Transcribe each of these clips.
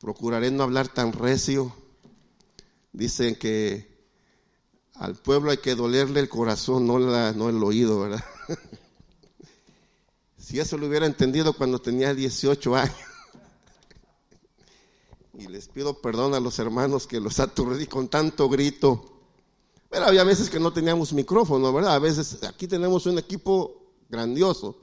procuraré no hablar tan recio. Dicen que al pueblo hay que dolerle el corazón, no, la, el oído, ¿verdad? si eso lo hubiera entendido cuando tenía 18 años. y les pido perdón a los hermanos que los aturdí con tanto grito. Pero había veces que no teníamos micrófono, ¿verdad? A veces aquí tenemos un equipo grandioso.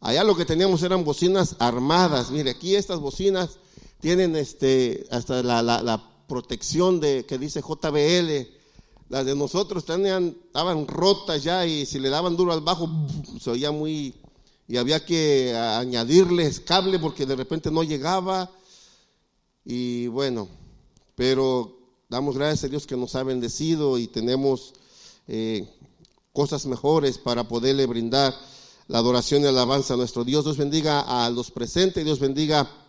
Allá lo que teníamos eran bocinas armadas. Mire, aquí estas bocinas tienen este, hasta la, la, protección de, que dice JBL. Las de nosotros tenían, estaban rotas ya y si le daban duro al bajo, se oía muy... Y había que añadirles cable porque de repente no llegaba. Y bueno, pero damos gracias a Dios que nos ha bendecido y tenemos eh, cosas mejores para poderle brindar la adoración y alabanza a nuestro Dios. Dios bendiga a los presentes, Dios bendiga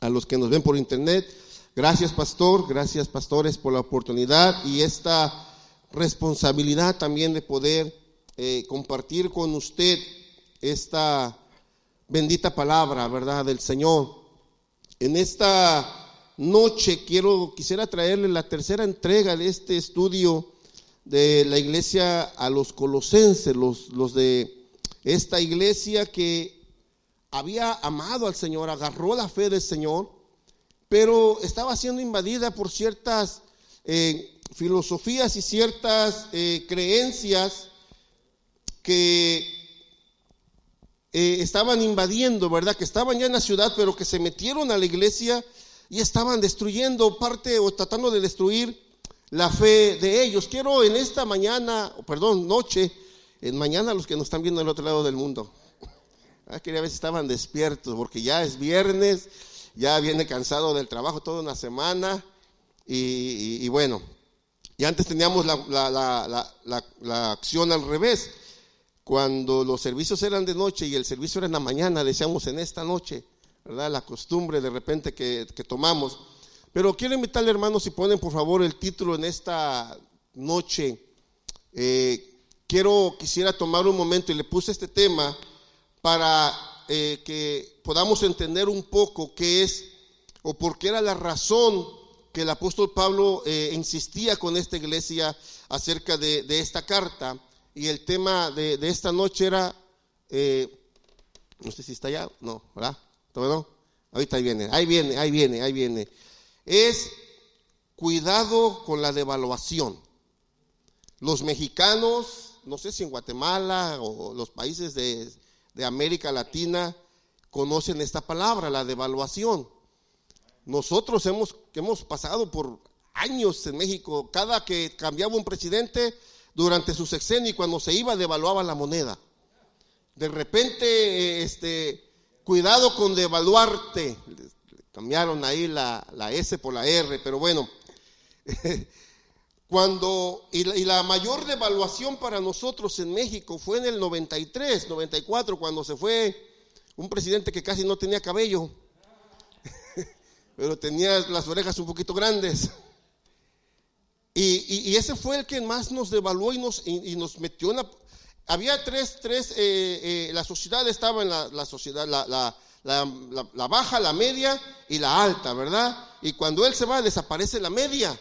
a los que nos ven por internet. Gracias, pastor, gracias, pastores, por la oportunidad y esta responsabilidad también de poder eh, compartir con usted esta bendita palabra, ¿verdad?, del Señor. En esta noche quiero, quisiera traerle la tercera entrega de este estudio de la iglesia a los colosenses, los, los de esta iglesia que había amado al Señor, agarró la fe del Señor, pero estaba siendo invadida por ciertas eh, filosofías y ciertas eh, creencias que eh, estaban invadiendo, ¿verdad? Que estaban ya en la ciudad, pero que se metieron a la iglesia y estaban destruyendo parte o tratando de destruir la fe de ellos. Quiero en esta mañana, perdón, noche, en mañana los que nos están viendo del otro lado del mundo. Ah, quería ver si estaban despiertos, porque ya es viernes, ya viene cansado del trabajo toda una semana. Y, bueno, y antes teníamos la, acción al revés. Cuando los servicios eran de noche y el servicio era en la mañana, decíamos en esta noche, ¿verdad? La costumbre de repente que, tomamos. Pero quiero invitarle, hermanos, si ponen por favor el título en esta noche. Eh, quiero, quisiera tomar un momento y le puse este tema para eh, que podamos entender un poco qué es o por qué era la razón que el apóstol Pablo eh, insistía con esta iglesia acerca de, esta carta. Y el tema de, esta noche era, eh, no sé si está allá, no, ¿verdad? ¿Todo no? Ahorita ahí viene, ahí viene, ahí viene, ahí viene. Es cuidado con la devaluación. Los mexicanos no sé si en Guatemala o los países de, América Latina conocen esta palabra, la devaluación. Nosotros hemos, hemos pasado por años en México, cada que cambiaba un presidente durante su sexenio y cuando se iba devaluaba la moneda. De repente, este, cuidado con devaluarte. Cambiaron ahí la, la S por la R, pero bueno, Cuando, y la, mayor devaluación para nosotros en México fue en el 93, 94, cuando se fue un presidente que casi no tenía cabello, pero tenía las orejas un poquito grandes. Y, ese fue el que más nos devaluó y nos, y, nos metió en la... Había tres, tres, eh, eh, la sociedad estaba en la, la sociedad, la, la, la, baja, la media y la alta, ¿verdad? Y cuando él se va, desaparece la media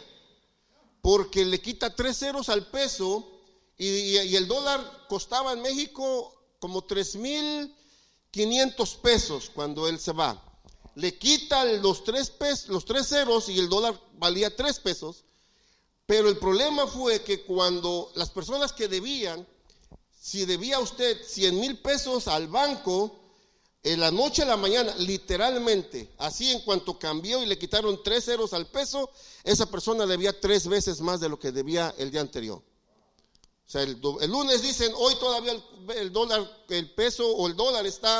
porque le quita tres ceros al peso y, el dólar costaba en México como tres mil quinientos pesos cuando él se va. Le quita los tres, los tres ceros y el dólar valía tres pesos. Pero el problema fue que cuando las personas que debían, si debía usted 100 mil pesos al banco, en la noche a la mañana, literalmente, así en cuanto cambió y le quitaron tres ceros al peso, esa persona debía tres veces más de lo que debía el día anterior. O sea, el, lunes dicen, hoy todavía el, dólar, el peso o el dólar está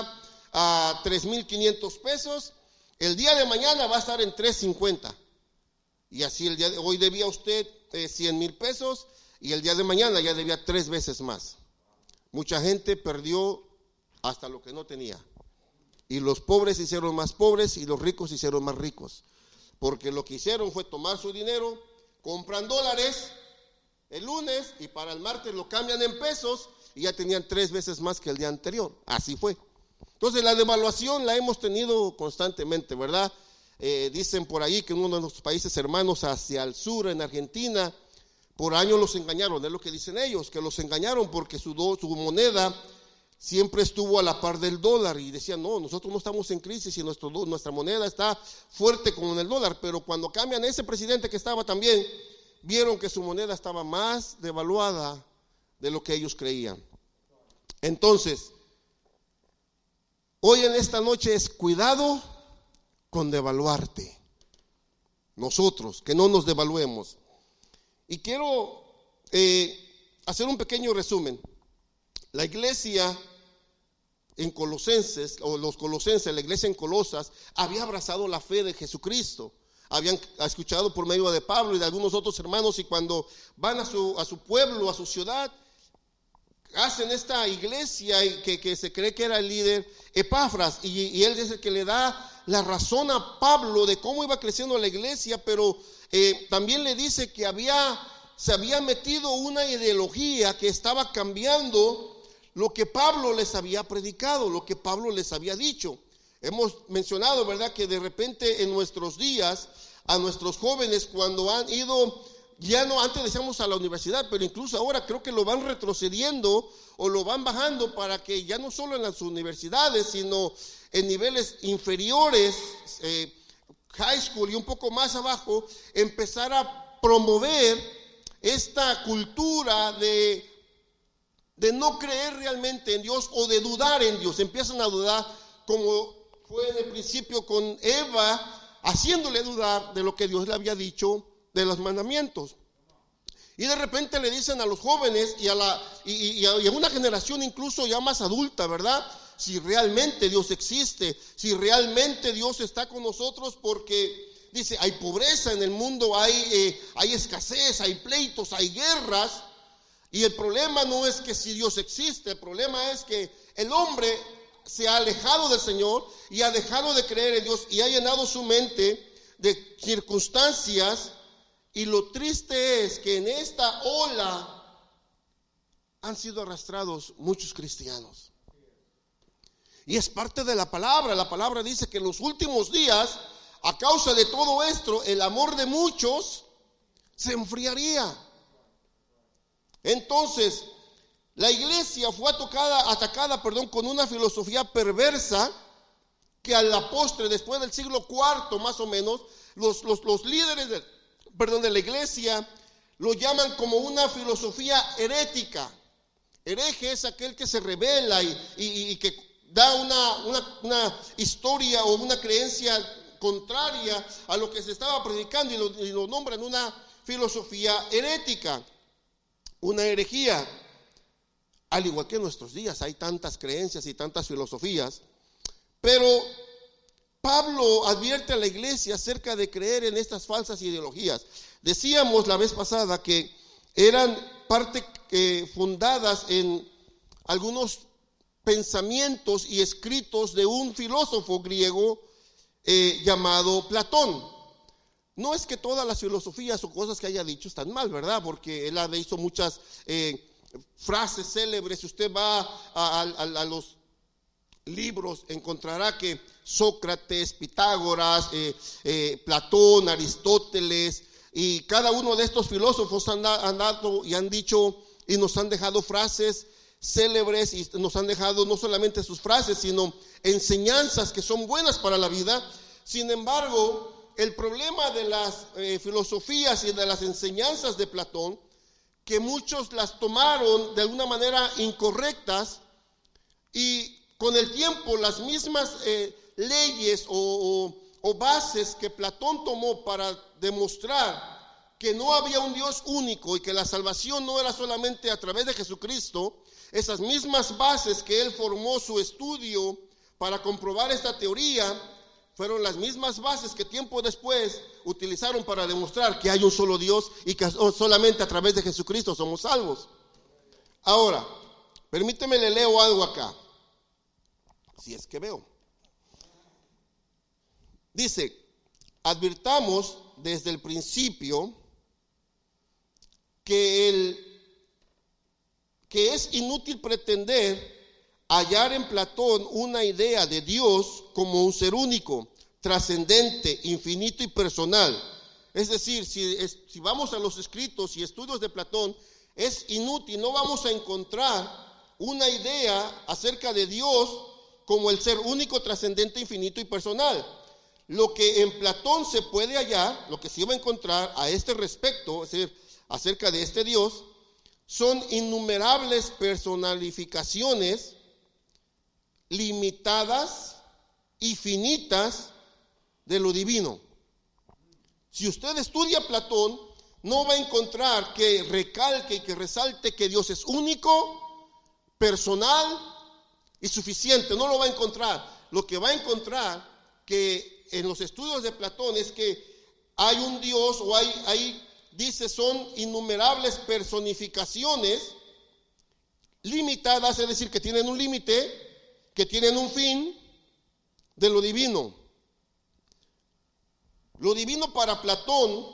a 3.500 pesos, el día de mañana va a estar en 3.50. Y así el día de hoy debía usted 100 eh, mil pesos y el día de mañana ya debía tres veces más. Mucha gente perdió hasta lo que no tenía. Y los pobres hicieron más pobres y los ricos hicieron más ricos. Porque lo que hicieron fue tomar su dinero, compran dólares el lunes y para el martes lo cambian en pesos y ya tenían tres veces más que el día anterior. Así fue. Entonces la devaluación la hemos tenido constantemente, ¿verdad? eh, dicen por ahí que en uno de los países hermanos hacia el sur, en Argentina, por años los engañaron, es lo que dicen ellos, que los engañaron porque su, su moneda siempre estuvo a la par del dólar y decían, no, nosotros no estamos en crisis y nuestro, nuestra moneda está fuerte como en el dólar, pero cuando cambian ese presidente que estaba también, vieron que su moneda estaba más devaluada de lo que ellos creían. Entonces, hoy en esta noche es cuidado con devaluarte. Nosotros, que no nos devaluemos. Y quiero eh, hacer un pequeño resumen. La iglesia en Colosenses, o los colosenses, la iglesia en Colosas, había abrazado la fe de Jesucristo. Habían escuchado por medio de Pablo y de algunos otros hermanos y cuando van a su, a su pueblo, a su ciudad, hacen esta iglesia que, que se cree que era el líder, Epafras, y, él es el que le da la razón a Pablo de cómo iba creciendo la iglesia, pero eh, también le dice que había, se había metido una ideología que estaba cambiando lo que Pablo les había predicado, lo que Pablo les había dicho. Hemos mencionado, ¿verdad?, que de repente en nuestros días a nuestros jóvenes cuando han ido, ya no, antes decíamos a la universidad, pero incluso ahora creo que lo van retrocediendo o lo van bajando para que ya no solo en las universidades, sino en niveles inferiores, eh, high school y un poco más abajo, empezar a promover esta cultura de de no creer realmente en Dios o de dudar en Dios. Empiezan a dudar como fue en el principio con Eva, haciéndole dudar de lo que Dios le había dicho de los mandamientos. Y de repente le dicen a los jóvenes y a, la, y, a, una generación incluso ya más adulta, ¿verdad? Si realmente Dios existe, si realmente Dios está con nosotros, porque dice, hay pobreza en el mundo, hay, eh, hay escasez, hay pleitos, hay guerras. Y el problema no es que si Dios existe, el problema es que el hombre se ha alejado del Señor y ha dejado de creer en Dios y ha llenado su mente de circunstancias. Y lo triste es que en esta ola han sido arrastrados muchos cristianos. Y es parte de la palabra. La palabra dice que en los últimos días, a causa de todo esto, el amor de muchos se enfriaría. Entonces, la iglesia fue atacada, atacada perdón, con una filosofía perversa que a la postre, después del siglo IV más o menos, los, líderes de, perdón, de la iglesia lo llaman como una filosofía herética. Hereje es aquel que se revela y, que da una, una, historia o una creencia contraria a lo que se estaba predicando y lo, y lo nombran una filosofía herética una herejía. Al igual que en nuestros días hay tantas creencias y tantas filosofías, pero Pablo advierte a la iglesia acerca de creer en estas falsas ideologías. Decíamos la vez pasada que eran parte eh, fundadas en algunos pensamientos y escritos de un filósofo griego eh, llamado Platón. No es que todas las filosofías o cosas que haya dicho están mal, ¿verdad? Porque él ha dicho muchas eh, frases célebres. Si usted va a, los libros, encontrará que Sócrates, Pitágoras, eh, eh, Platón, Aristóteles y cada uno de estos filósofos han, han dado y han dicho y nos han dejado frases célebres y nos han dejado no solamente sus frases, sino enseñanzas que son buenas para la vida. Sin embargo, el problema de las eh, filosofías y de las enseñanzas de Platón, que muchos las tomaron de alguna manera incorrectas y con el tiempo las mismas eh, leyes o, o bases que Platón tomó para demostrar que no había un Dios único y que la salvación no era solamente a través de Jesucristo, esas mismas bases que él formó su estudio para comprobar esta teoría, fueron las mismas bases que tiempo después utilizaron para demostrar que hay un solo Dios y que solamente a través de Jesucristo somos salvos. Ahora, permíteme le leo algo acá, si es que veo. Dice, advirtamos desde el principio que, el, que es inútil pretender hallar en Platón una idea de Dios como un ser único, trascendente, infinito y personal. Es decir, si, vamos a los escritos y estudios de Platón, es inútil, no vamos a encontrar una idea acerca de Dios como el ser único, trascendente, infinito y personal. Lo que en Platón se puede hallar, lo que se iba a encontrar a este respecto, es decir, acerca de este Dios, son innumerables personalificaciones limitadas y finitas de lo divino. Si usted estudia Platón, no va a encontrar que recalque y que resalte que Dios es único, personal y suficiente. No lo va a encontrar. Lo que va a encontrar que en los estudios de Platón es que hay un Dios o hay, hay dice, son innumerables personificaciones limitadas, es decir, que tienen un límite, que tienen un fin de lo divino. Lo divino para Platón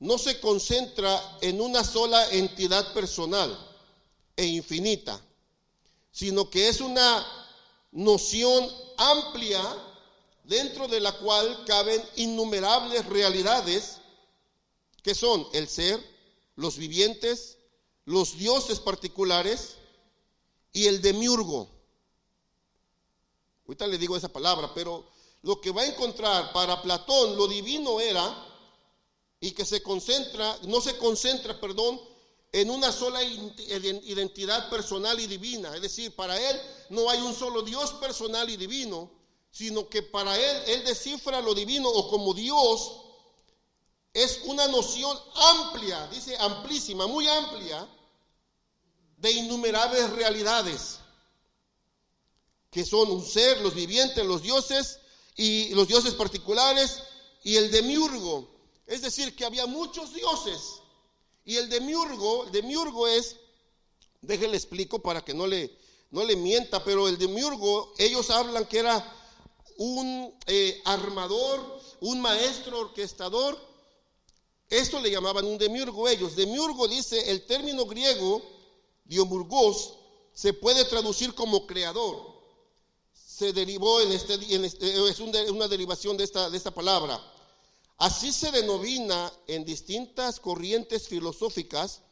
no se concentra en una sola entidad personal e infinita sino que es una noción amplia dentro de la cual caben innumerables realidades que son el ser, los vivientes, los dioses particulares y el demiurgo. Ahorita le digo esa palabra, pero lo que va a encontrar para Platón lo divino era y que se concentra, no se concentra, perdón, en una sola identidad personal y divina. Es decir, para Él no hay un solo Dios personal y divino, sino que para Él Él descifra lo divino o como Dios es una noción amplia, dice amplísima, muy amplia, de innumerables realidades, que son un ser, los vivientes, los dioses y los dioses particulares y el demiurgo. Es decir, que había muchos dioses y el demiurgo, el demiurgo es, déjenle explico para que no le, no le mienta, pero el demiurgo, ellos hablan que era un eh, armador, un maestro orquestador. Esto le llamaban un demiurgo ellos. Demiurgo dice, el término griego, diomurgos, se puede traducir como creador. Se derivó en este, este es una derivación de esta, de esta palabra. Así se denomina en distintas corrientes filosóficas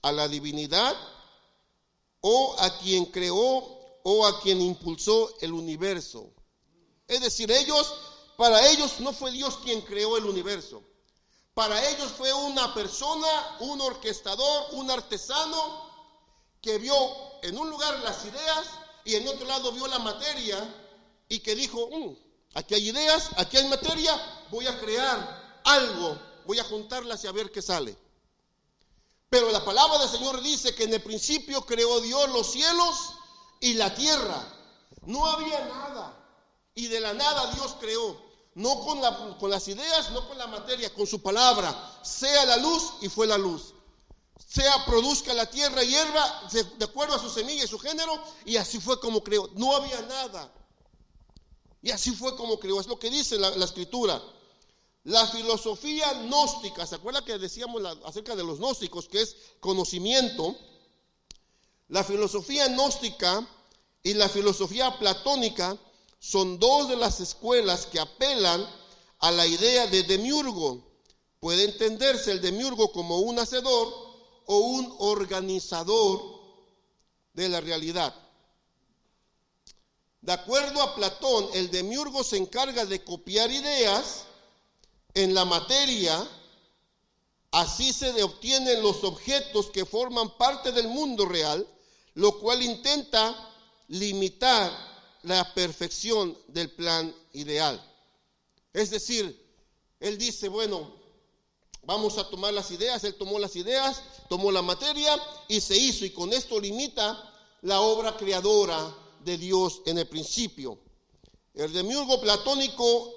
a la divinidad o a quien creó o a quien impulsó el universo. Es decir, ellos, para ellos no fue Dios quien creó el universo. Para ellos fue una persona, un orquestador, un artesano que vio en un lugar las ideas y en otro lado vio la materia y que dijo, mm, aquí hay ideas, aquí hay materia, voy a crear algo, voy a juntarlas y a ver qué sale. Pero la palabra del Señor dice que en el principio creó Dios los cielos y la tierra. No había nada. Y de la nada Dios creó. No con, con las ideas, no con la materia, con su palabra. Sea la luz y fue la luz. Sea produzca la tierra hierba de acuerdo a su semilla y su género. Y así fue como creó. No había nada. Y así fue como creó. Es lo que dice la escritura. La filosofía gnóstica, ¿se acuerda que decíamos acerca de los gnósticos, que es conocimiento? La filosofía gnóstica y la filosofía platónica son dos de las escuelas que apelan a la idea de demiurgo. Puede entenderse el demiurgo como un hacedor o un organizador de la realidad. De acuerdo a Platón, el demiurgo se encarga de copiar ideas en la materia, así se obtienen los objetos que forman parte del mundo real, lo cual intenta limitar la perfección del plan ideal. Es decir, él dice, bueno, vamos a tomar las ideas, él tomó las ideas, tomó la materia y se hizo, y con esto limita la obra creadora de Dios en el principio. El demiurgo platónico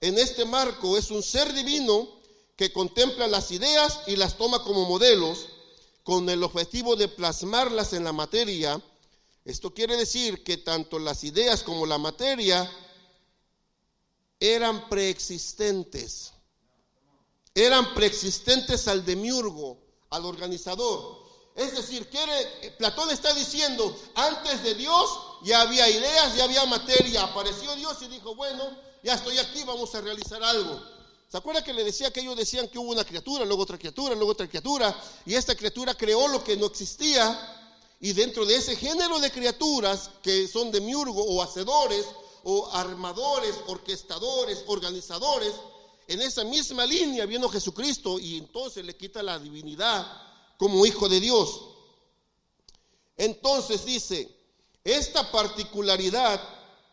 en este marco es un ser divino que contempla las ideas y las toma como modelos con el objetivo de plasmarlas en la materia. Esto quiere decir que tanto las ideas como la materia eran preexistentes. Eran preexistentes al demiurgo, al organizador. Es decir, quiere, Platón está diciendo, antes de Dios ya había ideas, ya había materia. Apareció Dios y dijo, bueno, ya estoy aquí, vamos a realizar algo. ¿Se acuerda que le decía que ellos decían que hubo una criatura, luego otra criatura, luego otra criatura, y esta criatura creó lo que no existía, y dentro de ese género de criaturas que son de miurgo o hacedores, o armadores, orquestadores, organizadores, en esa misma línea vino Jesucristo y entonces le quita la divinidad como hijo de Dios. Entonces dice, esta particularidad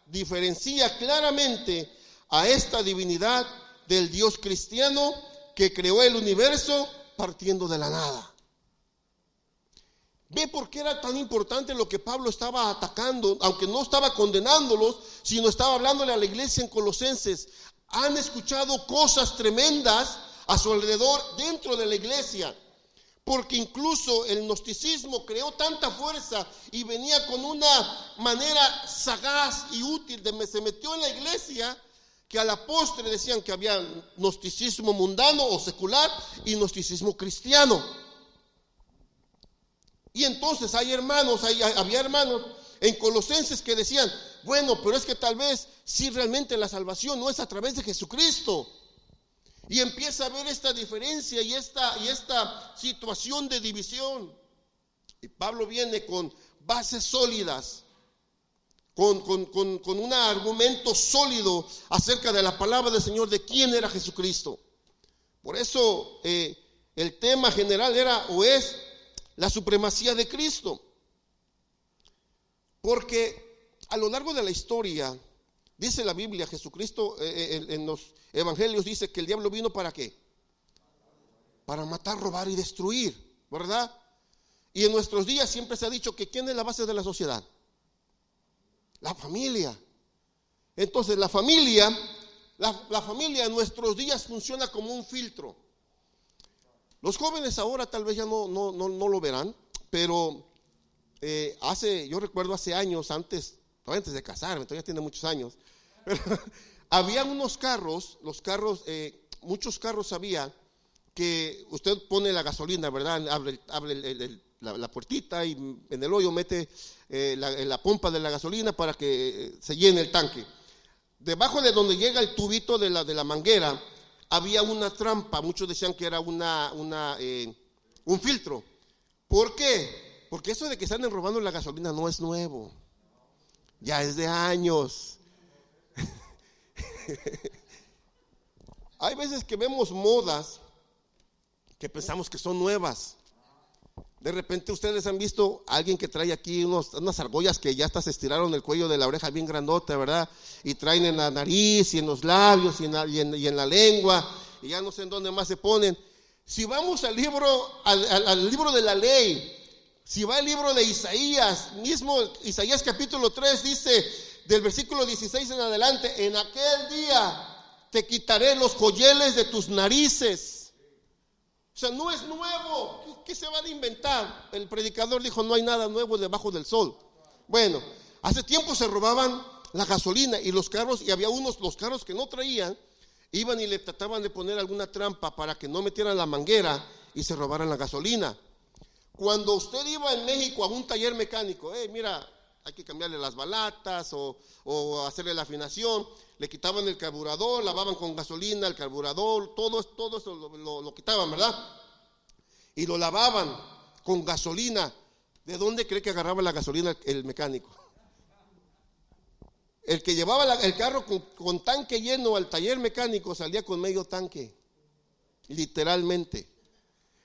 diferencia claramente a esta divinidad del Dios cristiano que creó el universo partiendo de la nada. Ve por qué era tan importante lo que Pablo estaba atacando, aunque no estaba condenándolos, sino estaba hablándole a la iglesia en Colosenses. Han escuchado cosas tremendas a su alrededor dentro de la iglesia, porque incluso el gnosticismo creó tanta fuerza y venía con una manera sagaz y útil de se metió en la iglesia que a la postre decían que había gnosticismo mundano o secular y gnosticismo cristiano. Y entonces hay hermanos, había hermanos en Colosenses que decían, bueno, pero es que tal vez si realmente la salvación no es a través de Jesucristo. Y empieza a ver esta diferencia y esta, y esta situación de división. Y Pablo viene con bases sólidas, con, un argumento sólido acerca de la palabra del Señor, de quién era Jesucristo. Por eso eh, el tema general era o es la supremacía de Cristo. Porque a lo largo de la historia, dice la Biblia, Jesucristo eh, eh, en, los evangelios dice que el diablo vino para qué? Para matar, robar y destruir, ¿verdad? Y en nuestros días siempre se ha dicho que ¿quién es la base de la sociedad? La familia. Entonces la familia, la, familia en nuestros días funciona como un filtro. Los jóvenes ahora tal vez ya no, no, no, lo verán, pero eh, hace, yo recuerdo hace años, antes, antes de casarme, todavía tiene muchos años, había unos carros, los carros, eh, muchos carros había que usted pone la gasolina, ¿verdad? Abre, abre la, puertita y en el hoyo mete eh, la, la, pompa de la gasolina para que se llene el tanque. Debajo de donde llega el tubito de la, de la manguera, había una trampa, muchos decían que era una, eh, un filtro. ¿Por qué? Porque eso de que están robando la gasolina no es nuevo, ya es de años. Hay veces que vemos modas que pensamos que son nuevas. De repente ustedes han visto a alguien que trae aquí unas argollas que ya hasta se estiraron el cuello de la oreja bien grandota, ¿verdad? Y traen en la nariz y en los labios y en la, lengua y ya no sé en dónde más se ponen. Si vamos al libro, al, libro de la ley, si va al libro de Isaías, mismo Isaías capítulo 3 dice del versículo 16 en adelante, en aquel día te quitaré los colleles de tus narices. O sea, no es nuevo. ¿qué se va a inventar? El predicador dijo, no hay nada nuevo debajo del sol. Bueno, hace tiempo se robaban la gasolina y los carros, y había unos, los carros que no traían, iban y le trataban de poner alguna trampa para que no metieran la manguera y se robaran la gasolina. Cuando usted iba en México a un taller mecánico, eh, mira, hay que cambiarle las balatas o, hacerle la afinación, le quitaban el carburador, lavaban con gasolina el carburador, todo, todo eso lo quitaban, ¿verdad? y lo lavaban con gasolina. ¿De dónde cree que agarraba la gasolina el mecánico? El que llevaba el carro con, tanque lleno al taller mecánico salía con medio tanque, literalmente.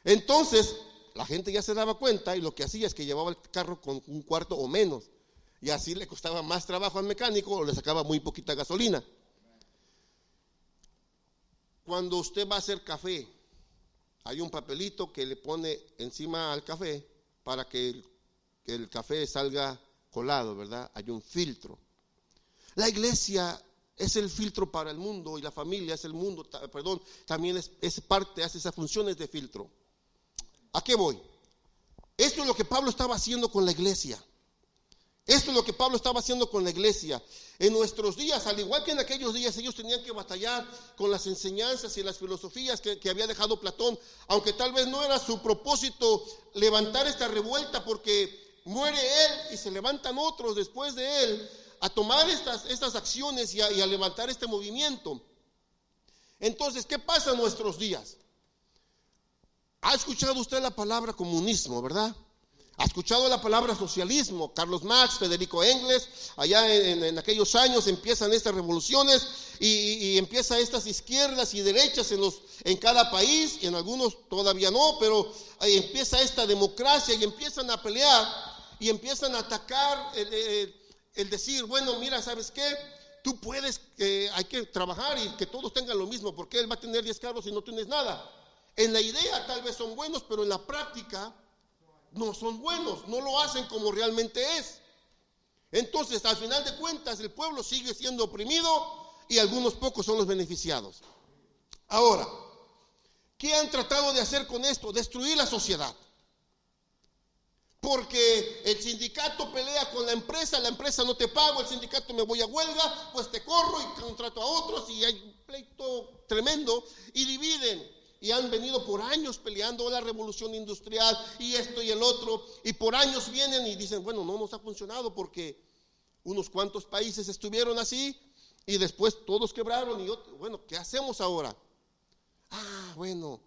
Entonces, la gente ya se daba cuenta y lo que hacía es que llevaba el carro con un cuarto o menos. Y así le costaba más trabajo al mecánico o le sacaba muy poquita gasolina. Cuando usted va a hacer café, hay un papelito que le pone encima al café para que el, café salga colado, ¿verdad? Hay un filtro. La iglesia es el filtro para el mundo y la familia es el mundo, perdón, también es, parte, hace esas funciones de filtro. ¿A qué voy? Esto es lo que Pablo estaba haciendo con la iglesia. Esto es lo que Pablo estaba haciendo con la iglesia. En nuestros días, al igual que en aquellos días, ellos tenían que batallar con las enseñanzas y las filosofías que, había dejado Platón, aunque tal vez no era su propósito levantar esta revuelta porque muere él y se levantan otros después de él. a tomar estas, estas acciones y a, y a levantar este movimiento. Entonces, ¿qué pasa en nuestros días? ¿Ha escuchado usted la palabra comunismo, verdad? ¿Ha escuchado la palabra socialismo? Carlos Marx, Federico Engels, allá en, aquellos años empiezan estas revoluciones y, empiezan estas izquierdas y derechas en, los, en cada país, y en algunos todavía no, pero empieza esta democracia y empiezan a pelear y empiezan a atacar el, decir, bueno, mira, ¿sabes qué? Tú puedes, eh, hay que trabajar y que todos tengan lo mismo, porque él va a tener 10 carros y no tienes nada. En la idea tal vez son buenos, pero en la práctica no son buenos, no lo hacen como realmente es. Entonces, al final de cuentas, el pueblo sigue siendo oprimido y algunos pocos son los beneficiados. Ahora, ¿qué han tratado de hacer con esto? Destruir la sociedad. Porque el sindicato pelea con la empresa, la empresa no te pago, el sindicato me voy a huelga, pues te corro y contrato a otros y hay un pleito tremendo y dividen y han venido por años peleando la revolución industrial y esto y el otro, y por años vienen y dicen, bueno, no nos ha funcionado porque unos cuantos países estuvieron así y después todos quebraron y bueno, ¿qué hacemos ahora? Ah, bueno,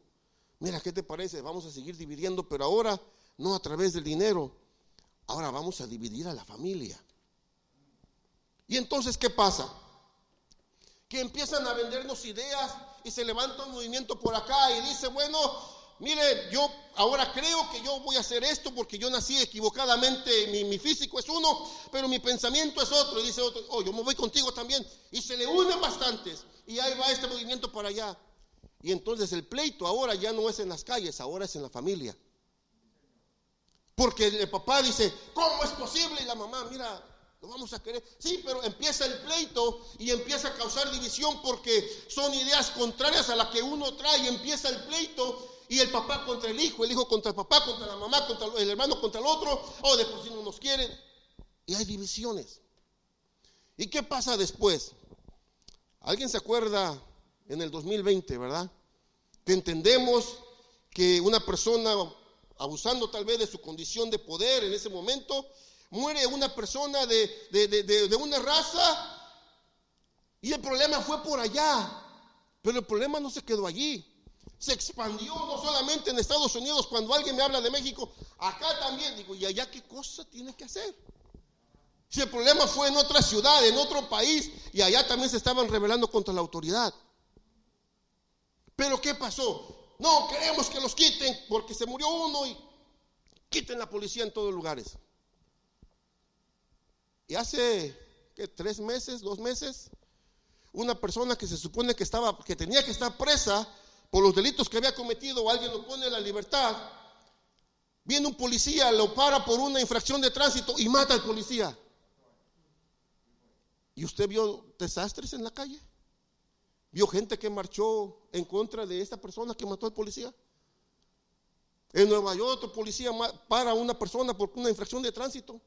mira, ¿qué te parece? Vamos a seguir dividiendo, pero ahora no a través del dinero, ahora vamos a dividir a la familia. Y entonces, ¿qué pasa? Que empiezan a vendernos ideas y se levanta un movimiento por acá y dice, bueno, mire, yo ahora creo que yo voy a hacer esto porque yo nací equivocadamente, mi, físico es uno, pero mi pensamiento es otro. Y dice otro, oh, yo me voy contigo también. Y se le unen bastantes. Y ahí va este movimiento para allá. Y entonces el pleito ahora ya no es en las calles, ahora es en la familia. Porque el papá dice, ¿cómo es posible? Y la mamá, mira, lo vamos a querer. Sí, pero empieza el pleito y empieza a causar división porque son ideas contrarias a las que uno trae. Empieza el pleito y el papá contra el hijo, el hijo contra el papá, contra la mamá, contra el hermano contra el otro. O oh, de por si no nos quieren. Y hay divisiones. ¿Y qué pasa después? ¿Alguien se acuerda en el 2020, verdad? Que entendemos que una persona abusando tal vez de su condición de poder en ese momento, muere una persona de, una raza y el problema fue por allá. Pero el problema no se quedó allí. Se expandió no solamente en Estados Unidos. Cuando alguien me habla de México, acá también. Digo, ¿y allá qué cosa tiene que hacer? Si el problema fue en otra ciudad, en otro país, y allá también se estaban rebelando contra la autoridad. Pero ¿qué pasó? No, queremos que los quiten porque se murió uno y quiten la policía en todos los lugares. Hace tres meses, dos meses, una persona que se supone que estaba, que tenía que estar presa por los delitos que había cometido, o alguien lo pone en la libertad, viene un policía, lo para por una infracción de tránsito y mata al policía. ¿Y usted vio desastres en la calle? ¿Vio gente que marchó en contra de esta persona que mató al policía? En Nueva York otro policía para a una persona por una infracción de tránsito.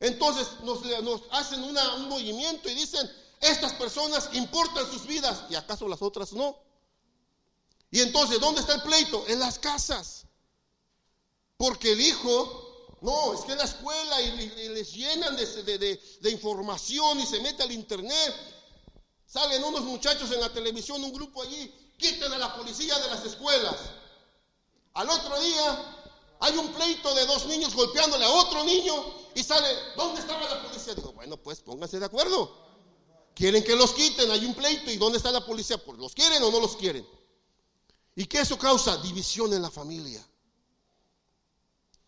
Entonces nos, hacen un movimiento y dicen, estas personas importan sus vidas y acaso las otras no. Y entonces, ¿dónde está el pleito? En las casas. Porque el hijo, no, es que en la escuela y, les llenan de, de, información y se mete al internet. Salen unos muchachos en la televisión, un grupo allí, quiten a la policía de las escuelas. Al otro día hay un pleito de dos niños golpeándole a otro niño y sale, ¿dónde estaba la policía? Digo, bueno, pues pónganse de acuerdo. Quieren que los quiten, hay un pleito y ¿dónde está la policía? Pues los quieren o no los quieren. ¿Y qué eso causa? División en la familia.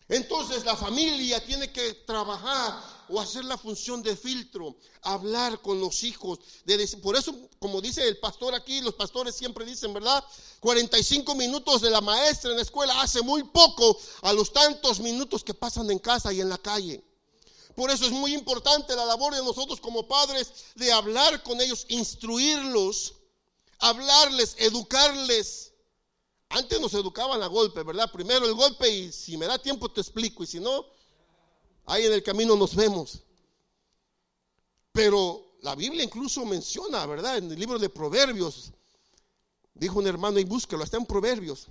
Entonces la familia tiene que trabajar o hacer la función de filtro, hablar con los hijos. por eso, como dice el pastor aquí, los pastores siempre dicen, ¿verdad? 45 minutos de la maestra en la escuela hace muy poco a los tantos minutos que pasan en casa y en la calle. Por eso es muy importante la labor de nosotros como padres de hablar con ellos, instruirlos, hablarles, educarles antes nos educaban a golpe, ¿verdad? Primero el golpe y si me da tiempo te explico y si no, ahí en el camino nos vemos. Pero la Biblia incluso menciona, ¿verdad? En el libro de Proverbios, dijo un hermano y búsquelo, está en Proverbios.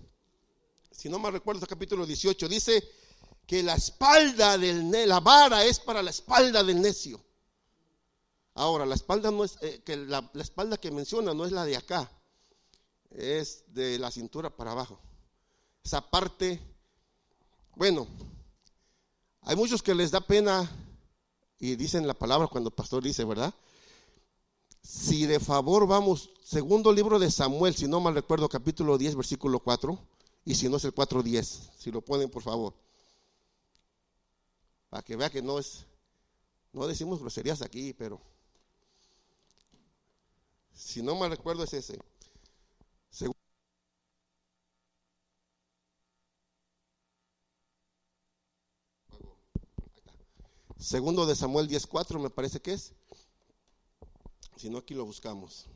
Si no me recuerdo, capítulo 18 dice que la espalda del la vara es para la espalda del necio. Ahora, la espalda no es, eh, que la, la espalda que menciona no es la de acá, es de la cintura para abajo. Esa parte, bueno, hay muchos que les da pena y dicen la palabra cuando el pastor dice, ¿verdad? Si de favor vamos, segundo libro de Samuel, si no mal recuerdo, capítulo 10, versículo 4, y si no es el 4.10, si lo ponen por favor. Para que vea que no es, no decimos groserías aquí, pero si no mal recuerdo es ese. Segundo de Samuel 10.4 me parece que es. Si no, aquí lo buscamos.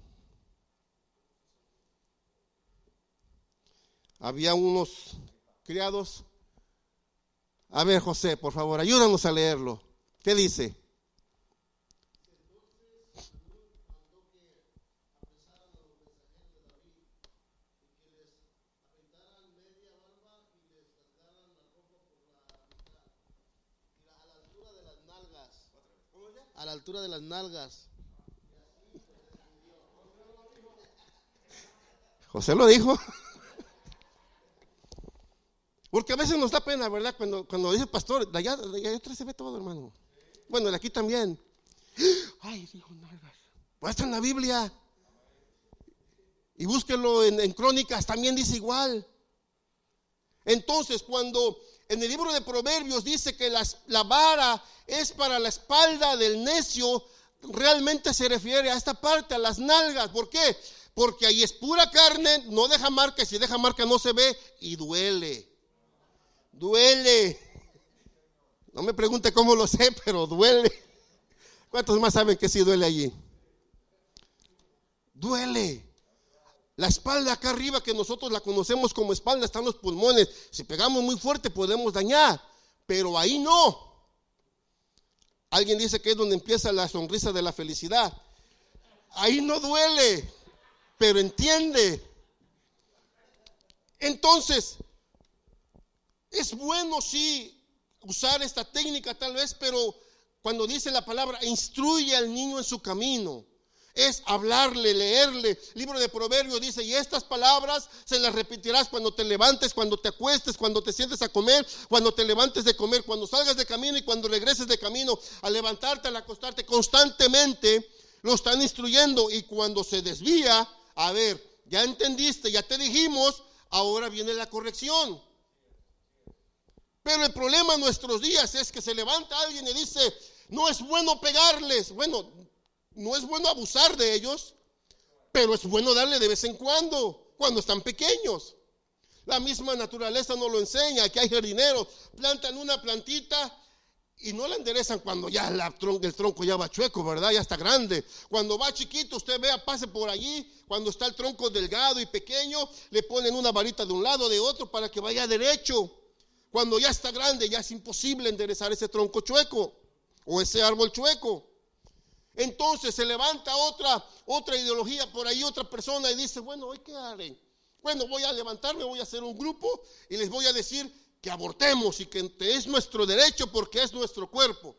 Había unos criados. A ver, José, por favor, ayúdanos a leerlo. ¿Qué dice? A la altura de las nalgas. José lo dijo. Porque a veces nos da pena, ¿verdad? Cuando, cuando dice el pastor, de allá, de allá atrás se ve todo, hermano. Bueno, de aquí también. Ay, dijo nalgas. Pues está en la Biblia. Y búsquelo en, en crónicas, también dice igual. Entonces, cuando en el libro de Proverbios dice que la vara es para la espalda del necio, realmente se refiere a esta parte, a las nalgas. ¿Por qué? Porque ahí es pura carne, no deja marca, si deja marca no se ve y duele. Duele. No me pregunte cómo lo sé, pero duele. ¿Cuántos más saben que sí duele allí? Duele. La espalda acá arriba, que nosotros la conocemos como espalda, están los pulmones. Si pegamos muy fuerte podemos dañar, pero ahí no. Alguien dice que es donde empieza la sonrisa de la felicidad. Ahí no duele, pero entiende. Entonces, es bueno sí usar esta técnica tal vez, pero cuando dice la palabra, instruye al niño en su camino es hablarle, leerle. libro de Proverbios dice, y estas palabras se las repetirás cuando te levantes, cuando te acuestes, cuando te sientes a comer, cuando te levantes de comer, cuando salgas de camino y cuando regreses de camino, al levantarte, al acostarte, constantemente lo están instruyendo y cuando se desvía, a ver, ya entendiste, ya te dijimos, ahora viene la corrección. Pero el problema en nuestros días es que se levanta alguien y dice, no es bueno pegarles. Bueno, no es bueno abusar de ellos, pero es bueno darle de vez en cuando, cuando están pequeños. La misma naturaleza nos lo enseña, que hay jardineros, plantan una plantita y no la enderezan cuando ya la el tronco ya va chueco, ¿verdad? Ya está grande. Cuando va chiquito, usted vea, pase por allí, cuando está el tronco delgado y pequeño, le ponen una varita de un lado, de otro, para que vaya derecho. Cuando ya está grande, ya es imposible enderezar ese tronco chueco o ese árbol chueco. Entonces se levanta otra, otra ideología por ahí, otra persona y dice, bueno, ¿hoy qué haré? Bueno, voy a levantarme, voy a hacer un grupo y les voy a decir que abortemos y que es nuestro derecho porque es nuestro cuerpo.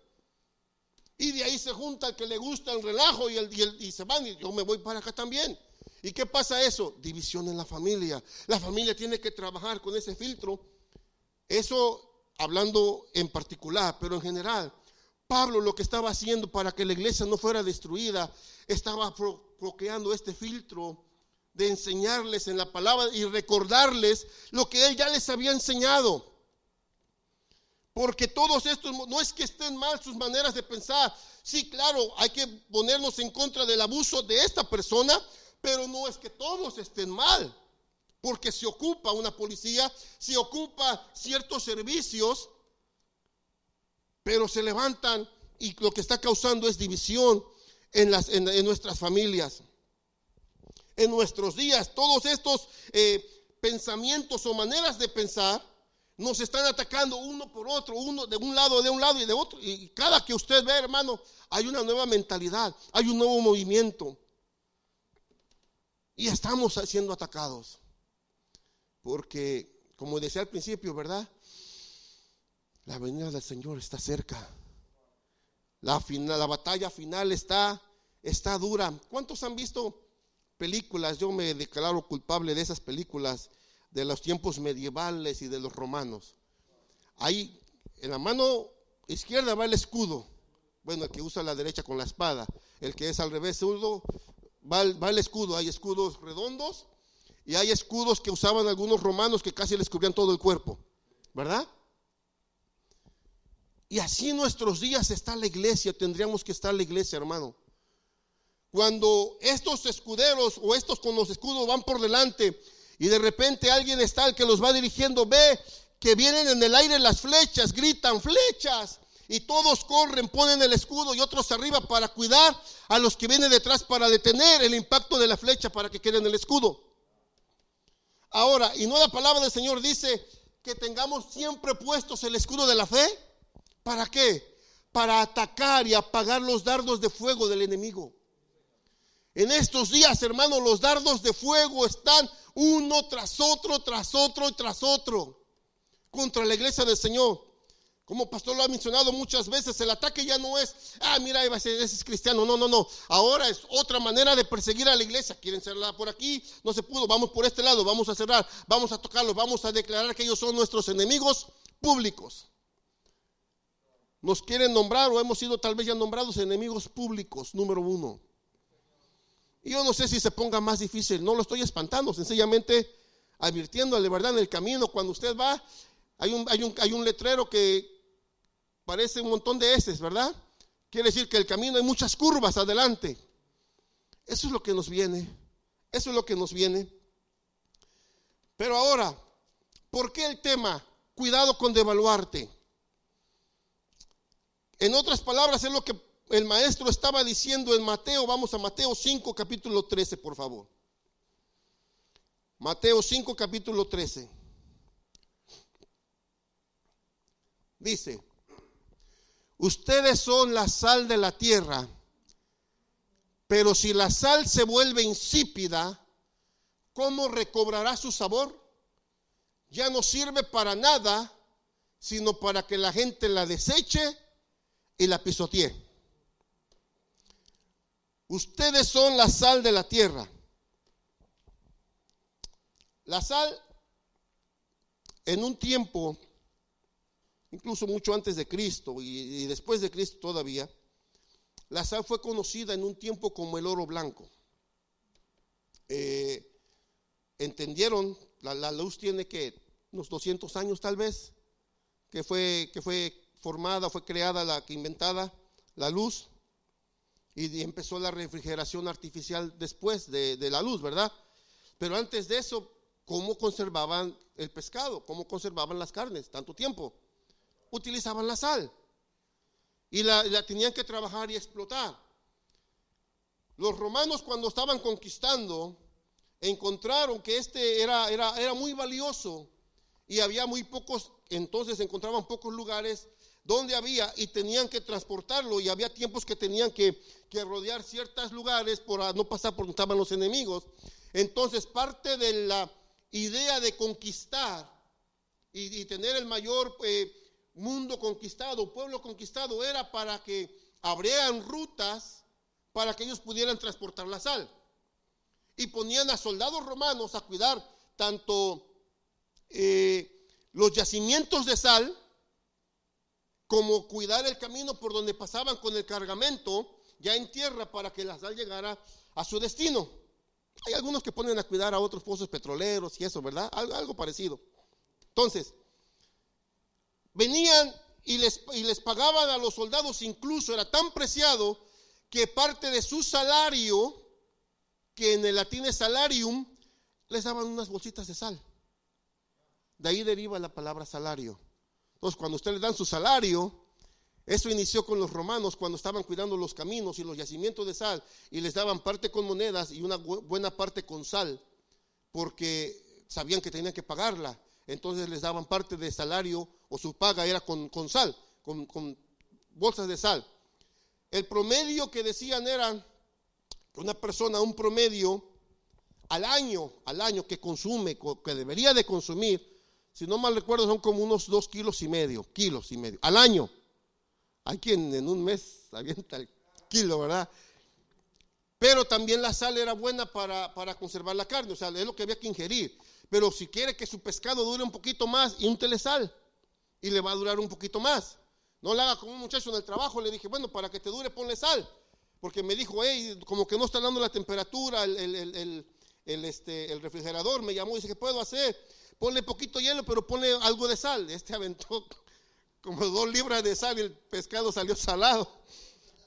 Y de ahí se junta el que le gusta el relajo y, el, y, se van y yo me voy para acá también. ¿Y qué pasa eso? División en la familia. La familia tiene que trabajar con ese filtro. Eso hablando en particular, pero en general. Pablo lo que estaba haciendo para que la iglesia no fuera destruida, estaba bloqueando este filtro de enseñarles en la palabra y recordarles lo que él ya les había enseñado. Porque todos estos, no es que estén mal sus maneras de pensar. Sí, claro, hay que ponernos en contra del abuso de esta persona, pero no es que todos estén mal. Porque se ocupa una policía, se ocupa ciertos servicios pero se levantan y lo que está causando es división en, las, en, nuestras familias. En nuestros días, todos estos eh, pensamientos o maneras de pensar nos están atacando uno por otro, uno de un lado, de un lado y de otro. Y cada que usted ve, hermano, hay una nueva mentalidad, hay un nuevo movimiento. Y estamos siendo atacados. Porque, como decía al principio, ¿verdad? La venida del Señor está cerca. La, final, la batalla final está está dura. ¿Cuántos han visto películas? Yo me declaro culpable de esas películas de los tiempos medievales y de los romanos. Ahí en la mano izquierda va el escudo. Bueno, el que usa la derecha con la espada. El que es al revés, va el, va el escudo. Hay escudos redondos y hay escudos que usaban algunos romanos que casi les cubrían todo el cuerpo. ¿Verdad? Y así nuestros días está la iglesia, tendríamos que estar la iglesia, hermano. Cuando estos escuderos o estos con los escudos van por delante y de repente alguien está el que los va dirigiendo, ve que vienen en el aire las flechas, gritan flechas y todos corren, ponen el escudo y otros arriba para cuidar a los que vienen detrás para detener el impacto de la flecha para que queden en el escudo. Ahora, y no la palabra del Señor dice que tengamos siempre puestos el escudo de la fe. ¿Para qué? Para atacar y apagar los dardos de fuego del enemigo. En estos días, hermanos, los dardos de fuego están uno tras otro, tras otro y tras otro contra la iglesia del Señor. Como pastor lo ha mencionado muchas veces, el ataque ya no es, ah, mira, ese es cristiano. No, no, no. Ahora es otra manera de perseguir a la iglesia. Quieren cerrar por aquí, no se pudo. Vamos por este lado, vamos a cerrar, vamos a tocarlos, vamos a declarar que ellos son nuestros enemigos públicos nos quieren nombrar o hemos sido tal vez ya nombrados enemigos públicos, número uno. Y yo no sé si se ponga más difícil, no lo estoy espantando, sencillamente advirtiéndole, ¿verdad? En el camino, cuando usted va, hay un, hay un, hay un letrero que parece un montón de heces, ¿verdad? Quiere decir que el camino hay muchas curvas adelante. Eso es lo que nos viene, eso es lo que nos viene. Pero ahora, ¿por qué el tema? Cuidado con devaluarte. En otras palabras, es lo que el maestro estaba diciendo en Mateo. Vamos a Mateo 5, capítulo 13, por favor. Mateo 5, capítulo 13. Dice, ustedes son la sal de la tierra, pero si la sal se vuelve insípida, ¿cómo recobrará su sabor? Ya no sirve para nada, sino para que la gente la deseche y la pisoteé. Ustedes son la sal de la tierra. La sal, en un tiempo, incluso mucho antes de Cristo y, después de Cristo todavía, la sal fue conocida en un tiempo como el oro blanco. Eh, entendieron, la, luz tiene que unos 200 años tal vez, que fue, que fue formada, fue creada, la que inventada, la luz, y empezó la refrigeración artificial después de, la luz, ¿verdad? Pero antes de eso, ¿cómo conservaban el pescado? ¿Cómo conservaban las carnes tanto tiempo? Utilizaban la sal y la, la tenían que trabajar y explotar. Los romanos cuando estaban conquistando encontraron que este era, era, era muy valioso y había muy pocos, entonces encontraban pocos lugares donde había y tenían que transportarlo y había tiempos que tenían que, rodear ciertos lugares por no pasar por donde estaban los enemigos. Entonces parte de la idea de conquistar y, tener el mayor eh, mundo conquistado, pueblo conquistado, era para que abrieran rutas para que ellos pudieran transportar la sal. Y ponían a soldados romanos a cuidar tanto eh, los yacimientos de sal, como cuidar el camino por donde pasaban con el cargamento ya en tierra para que la sal llegara a su destino. Hay algunos que ponen a cuidar a otros pozos petroleros y eso, ¿verdad? Algo, parecido. Entonces, venían y les, y les pagaban a los soldados, incluso era tan preciado que parte de su salario, que en el latín es salarium, les daban unas bolsitas de sal. De ahí deriva la palabra salario. Entonces, cuando ustedes dan su salario, eso inició con los romanos cuando estaban cuidando los caminos y los yacimientos de sal y les daban parte con monedas y una buena parte con sal, porque sabían que tenían que pagarla. Entonces les daban parte de salario o su paga era con, sal, con, con bolsas de sal. El promedio que decían era que una persona, un promedio al año, al año que consume, que debería de consumir, si no mal recuerdo, son como unos dos kilos y medio, kilos y medio, al año. Hay quien en un mes avienta el kilo, ¿verdad? Pero también la sal era buena para, para conservar la carne, o sea, es lo que había que ingerir. Pero si quiere que su pescado dure un poquito más, úntele sal y le va a durar un poquito más. No le haga como un muchacho en el trabajo, le dije, bueno, para que te dure ponle sal. Porque me dijo, hey, como que no está dando la temperatura, el, el, el, este, refrigerador me llamó y dice, ¿qué puedo hacer? Ponle poquito hielo, pero ponle algo de sal. Este aventó como dos libras de sal y el pescado salió salado.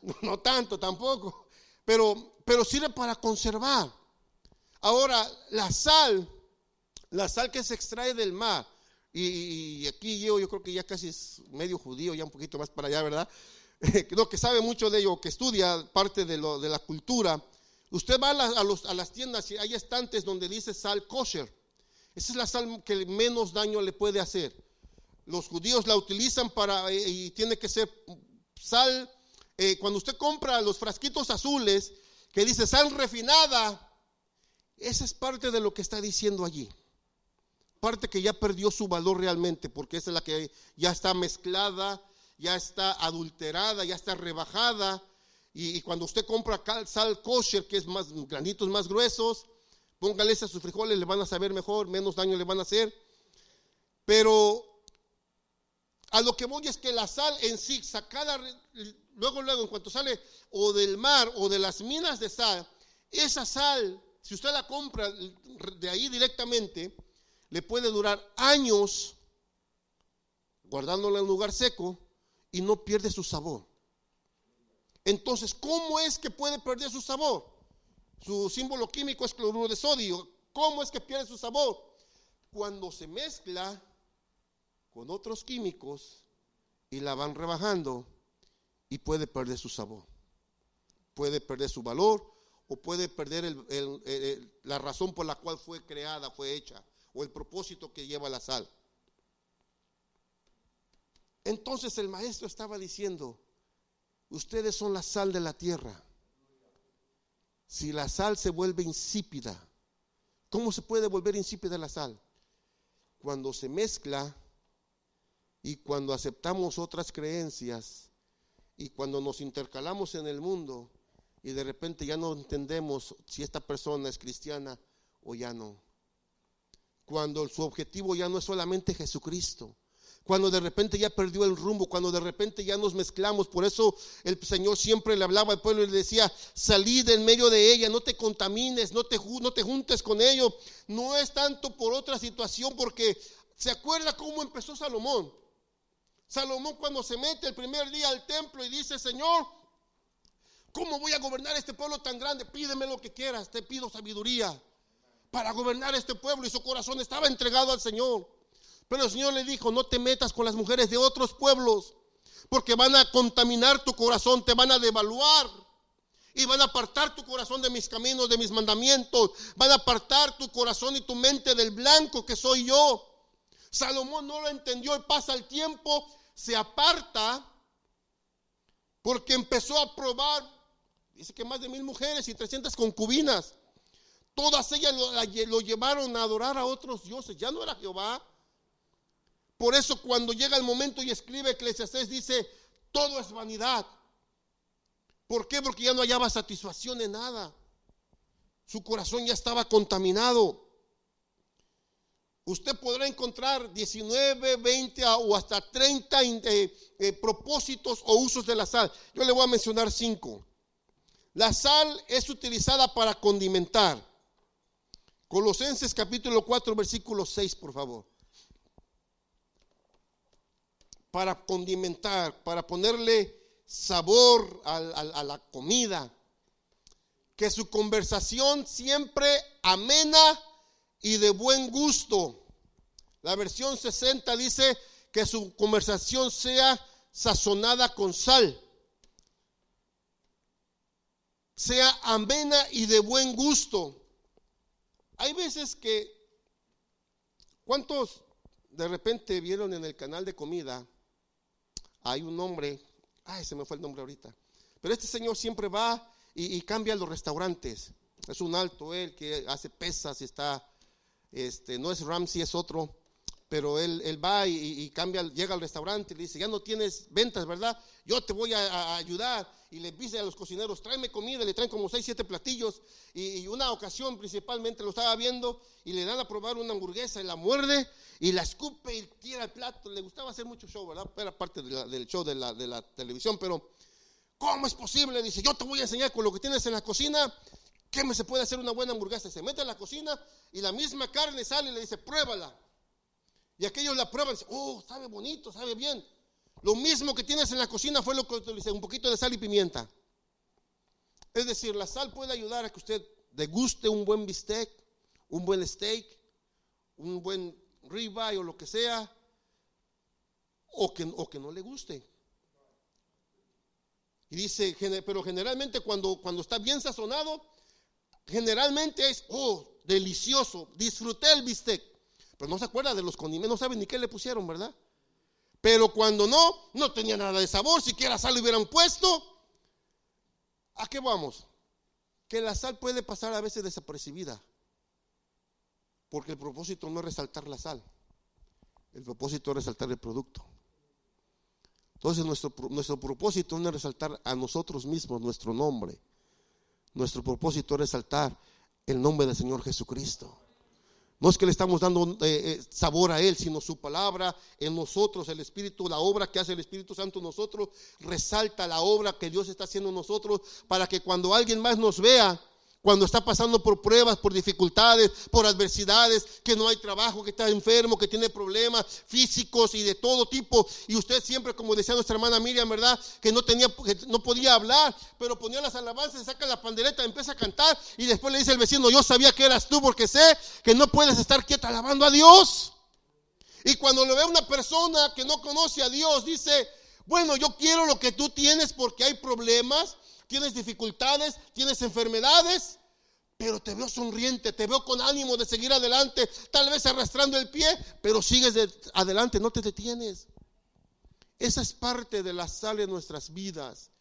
No, tanto tampoco, pero, pero sirve para conservar. Ahora, la sal, la sal que se extrae del mar, y, aquí yo, yo creo que ya casi es medio judío, ya un poquito más para allá, ¿verdad? no, que sabe mucho de ello, que estudia parte de, lo, de la cultura. Usted va a, a los- a las tiendas y hay estantes donde dice sal kosher. Esa es la sal que menos daño le puede hacer. Los judíos la utilizan para, eh, y tiene que ser sal, eh, cuando usted compra los frasquitos azules que dice sal refinada, esa es parte de lo que está diciendo allí. Parte que ya perdió su valor realmente, porque esa es la que ya está mezclada, ya está adulterada, ya está rebajada. Y, y cuando usted compra sal kosher, que es más granitos más gruesos, póngale a sus frijoles, le van a saber mejor, menos daño le van a hacer. Pero a lo que voy es que la sal en sí, sacada luego, luego, en cuanto sale o del mar o de las minas de sal, esa sal, si usted la compra de ahí directamente, le puede durar años guardándola en un lugar seco y no pierde su sabor. Entonces, ¿cómo es que puede perder su sabor? Su símbolo químico es cloruro de sodio. ¿Cómo es que pierde su sabor? Cuando se mezcla con otros químicos y la van rebajando y puede perder su sabor. Puede perder su valor o puede perder la razón por la cual fue creada, fue hecha, o el propósito que lleva la sal. Entonces el maestro estaba diciendo, ustedes son la sal de la tierra. Si la sal se vuelve insípida, ¿cómo se puede volver insípida la sal? Cuando se mezcla y cuando aceptamos otras creencias y cuando nos intercalamos en el mundo y de repente ya no entendemos si esta persona es cristiana o ya no. Cuando su objetivo ya no es solamente Jesucristo. Cuando de repente ya perdió el rumbo, cuando de repente ya nos mezclamos. Por eso el Señor siempre le hablaba al pueblo y le decía, salid en medio de ella, no te contamines, no te, no te juntes con ellos. No es tanto por otra situación, porque se acuerda cómo empezó Salomón. Salomón cuando se mete el primer día al templo y dice, Señor, ¿cómo voy a gobernar este pueblo tan grande? Pídeme lo que quieras, te pido sabiduría para gobernar este pueblo. Y su corazón estaba entregado al Señor. Pero el Señor le dijo, no te metas con las mujeres de otros pueblos, porque van a contaminar tu corazón, te van a devaluar. Y van a apartar tu corazón de mis caminos, de mis mandamientos. Van a apartar tu corazón y tu mente del blanco que soy yo. Salomón no lo entendió y pasa el tiempo, se aparta porque empezó a probar, dice que más de mil mujeres y 300 concubinas. Todas ellas lo, lo llevaron a adorar a otros dioses, ya no era Jehová. Por eso cuando llega el momento y escribe Eclesiastés dice, todo es vanidad. ¿Por qué? Porque ya no hallaba satisfacción en nada. Su corazón ya estaba contaminado. Usted podrá encontrar 19, 20 a- o hasta 30 in- eh, eh, propósitos o usos de la sal. Yo le voy a mencionar cinco. La sal es utilizada para condimentar. Colosenses capítulo 4, versículo 6, por favor. Para condimentar, para ponerle sabor a la comida. Que su conversación siempre amena y de buen gusto. La versión 60 dice que su conversación sea sazonada con sal. Sea amena y de buen gusto. Hay veces que, ¿cuántos de repente vieron en el canal de comida? Hay un hombre, ay, se me fue el nombre ahorita, pero este señor siempre va y, cambia los restaurantes. Es un alto él que hace pesas y está, este, no es Ramsey, es otro, pero él, él va y, cambia, llega al restaurante y le dice, ya no tienes ventas, ¿verdad? Yo te voy a ayudar. Y le dice a los cocineros, tráeme comida, le traen como seis, siete platillos. Y, una ocasión principalmente lo estaba viendo y le dan a probar una hamburguesa y la muerde y la escupe y tira el plato. Le gustaba hacer mucho show, ¿verdad? Era parte del show de la, de la televisión, pero ¿cómo es posible? Dice, yo te voy a enseñar con lo que tienes en la cocina. ¿Qué me se puede hacer una buena hamburguesa? Se mete a la cocina y la misma carne sale y le dice, pruébala. Y aquellos la prueban y dicen, oh, sabe bonito, sabe bien. Lo mismo que tienes en la cocina fue lo que utilicé, un poquito de sal y pimienta. Es decir, la sal puede ayudar a que usted deguste un buen bistec, un buen steak, un buen ribeye o lo que sea, o que, o que no le guste. Y dice, pero generalmente cuando, cuando está bien sazonado, generalmente es, oh, delicioso, disfruté el bistec. Pero no se acuerda de los condimentos, no sabe ni qué le pusieron, ¿verdad? Pero cuando no, no tenía nada de sabor, siquiera sal le hubieran puesto. ¿A qué vamos? Que la sal puede pasar a veces desapercibida. Porque el propósito no es resaltar la sal. El propósito es resaltar el producto. Entonces nuestro, nuestro propósito no es resaltar a nosotros mismos nuestro nombre. Nuestro propósito es resaltar el nombre del Señor Jesucristo. No es que le estamos dando eh, eh, sabor a Él, sino su palabra en nosotros, el Espíritu, la obra que hace el Espíritu Santo en nosotros, resalta la obra que Dios está haciendo en nosotros para que cuando alguien más nos vea, cuando está pasando por pruebas, por dificultades, por adversidades, que no hay trabajo, que está enfermo, que tiene problemas físicos y de todo tipo. Y usted siempre, como decía nuestra hermana Miriam, ¿verdad? Que no tenía, que no podía hablar, pero ponía las alabanzas, saca la pandereta, empieza a cantar y después le dice al vecino, yo sabía que eras tú porque sé que no puedes estar quieta alabando a Dios. Y cuando lo ve una persona que no conoce a Dios, dice, bueno, yo quiero lo que tú tienes porque hay problemas, tienes dificultades, tienes enfermedades, pero te veo sonriente, te veo con ánimo de seguir adelante, tal vez arrastrando el pie, pero sigues adelante, no te detienes. Esa es parte de la sal de nuestras vidas.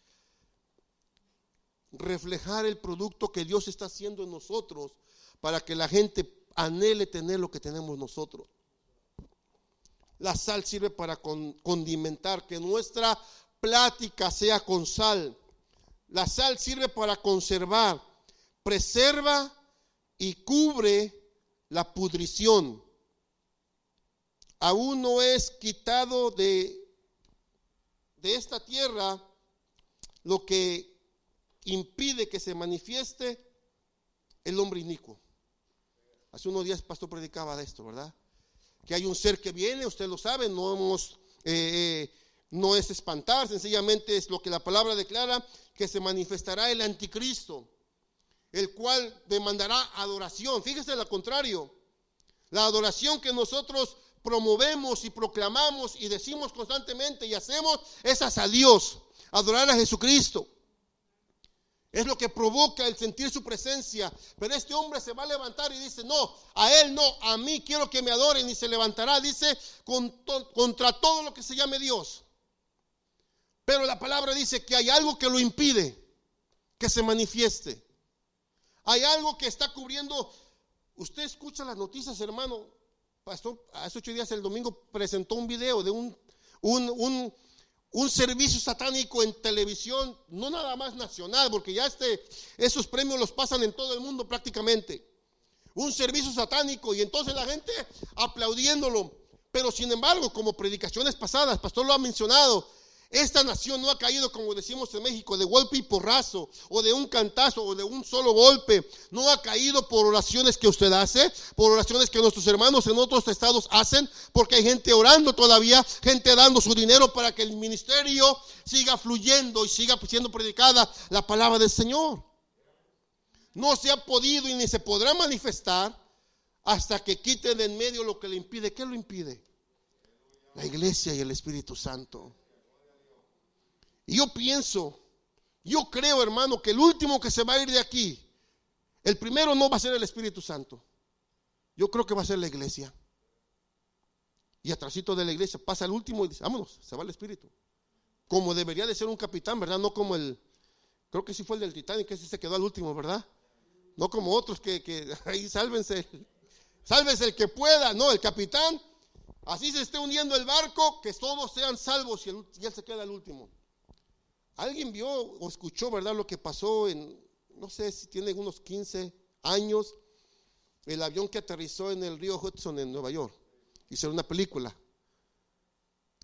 Reflejar el producto que Dios está haciendo en nosotros para que la gente anhele tener lo que tenemos nosotros. La sal sirve para condimentar, que nuestra plática sea con sal. La sal sirve para conservar, preserva y cubre la pudrición. Aún no es quitado de, de esta tierra lo que impide que se manifieste el hombre inicuo. Hace unos días el pastor predicaba de esto, ¿verdad? Que hay un ser que viene, usted lo sabe, no hemos, eh, eh, no es espantar, sencillamente es lo que la palabra declara, que se manifestará el anticristo, el cual demandará adoración. Fíjese lo contrario, la adoración que nosotros promovemos y proclamamos y decimos constantemente y hacemos es a Dios, adorar a Jesucristo. Es lo que provoca el sentir su presencia. Pero este hombre se va a levantar y dice, no, a él no, a mí quiero que me adoren y se levantará, dice, contra todo lo que se llame Dios. Pero la palabra dice que hay algo que lo impide que se manifieste. Hay algo que está cubriendo. Usted escucha las noticias, hermano. Pastor, hace ocho días el domingo presentó un video de un, un, un, servicio satánico en televisión, no nada más nacional, porque ya este, esos premios los pasan en todo el mundo prácticamente. Un servicio satánico y entonces la gente aplaudiéndolo. Pero sin embargo, como predicaciones pasadas, pastor lo ha mencionado, esta nación no ha caído, como decimos en México, de golpe y porrazo, o de un cantazo, o de un solo golpe. No ha caído por oraciones que usted hace, por oraciones que nuestros hermanos en otros estados hacen, porque hay gente orando todavía, gente dando su dinero para que el ministerio siga fluyendo y siga siendo predicada la palabra del Señor. No se ha podido y ni se podrá manifestar hasta que quite de en medio lo que le impide. ¿Qué lo impide? La iglesia y el Espíritu Santo. Y yo pienso, yo creo, hermano, que el último que se va a ir de aquí, el primero no va a ser el Espíritu Santo. Yo creo que va a ser la iglesia. Y atrásito de la iglesia pasa el último y dice, vámonos, se va el Espíritu. Como debería de ser un capitán, ¿verdad? No como el, creo que sí fue el del Titanic, que ese se quedó al último, ¿verdad? No como otros que, que ahí sálvense, sálvese el que pueda, no, el capitán, así se esté hundiendo el barco, que todos sean salvos y, y él se queda al último. ¿Alguien vio o escuchó, verdad, lo que pasó en, no sé si tiene unos 15 años, el avión que aterrizó en el río Hudson en Nueva York? Hicieron una película.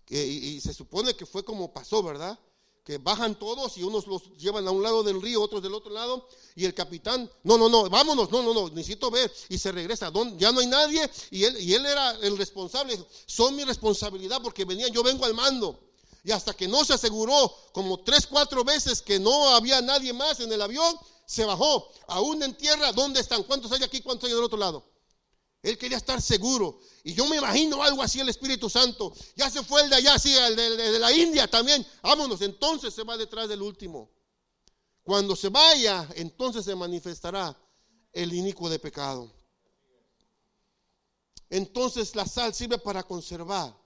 y, se supone que fue como pasó, ¿verdad? que bajan todos y unos los llevan a un lado del río, otros del otro lado, y el capitán, no, no, no, vámonos, no, no, no, necesito ver, y se regresa, ya no hay nadie, y él, y él era el responsable, son mi responsabilidad porque venían, yo vengo al mando, y hasta que no se aseguró como tres, cuatro veces que no había nadie más en el avión, se bajó, aún en tierra, ¿dónde están? ¿Cuántos hay aquí? ¿Cuántos hay del otro lado? Él quería estar seguro. Y yo me imagino algo así el Espíritu Santo. Ya se fue el de allá, sí, el de, la India también. Vámonos, entonces se va detrás del último. Cuando se vaya, entonces se manifestará el inicuo de pecado. Entonces la sal sirve para conservar.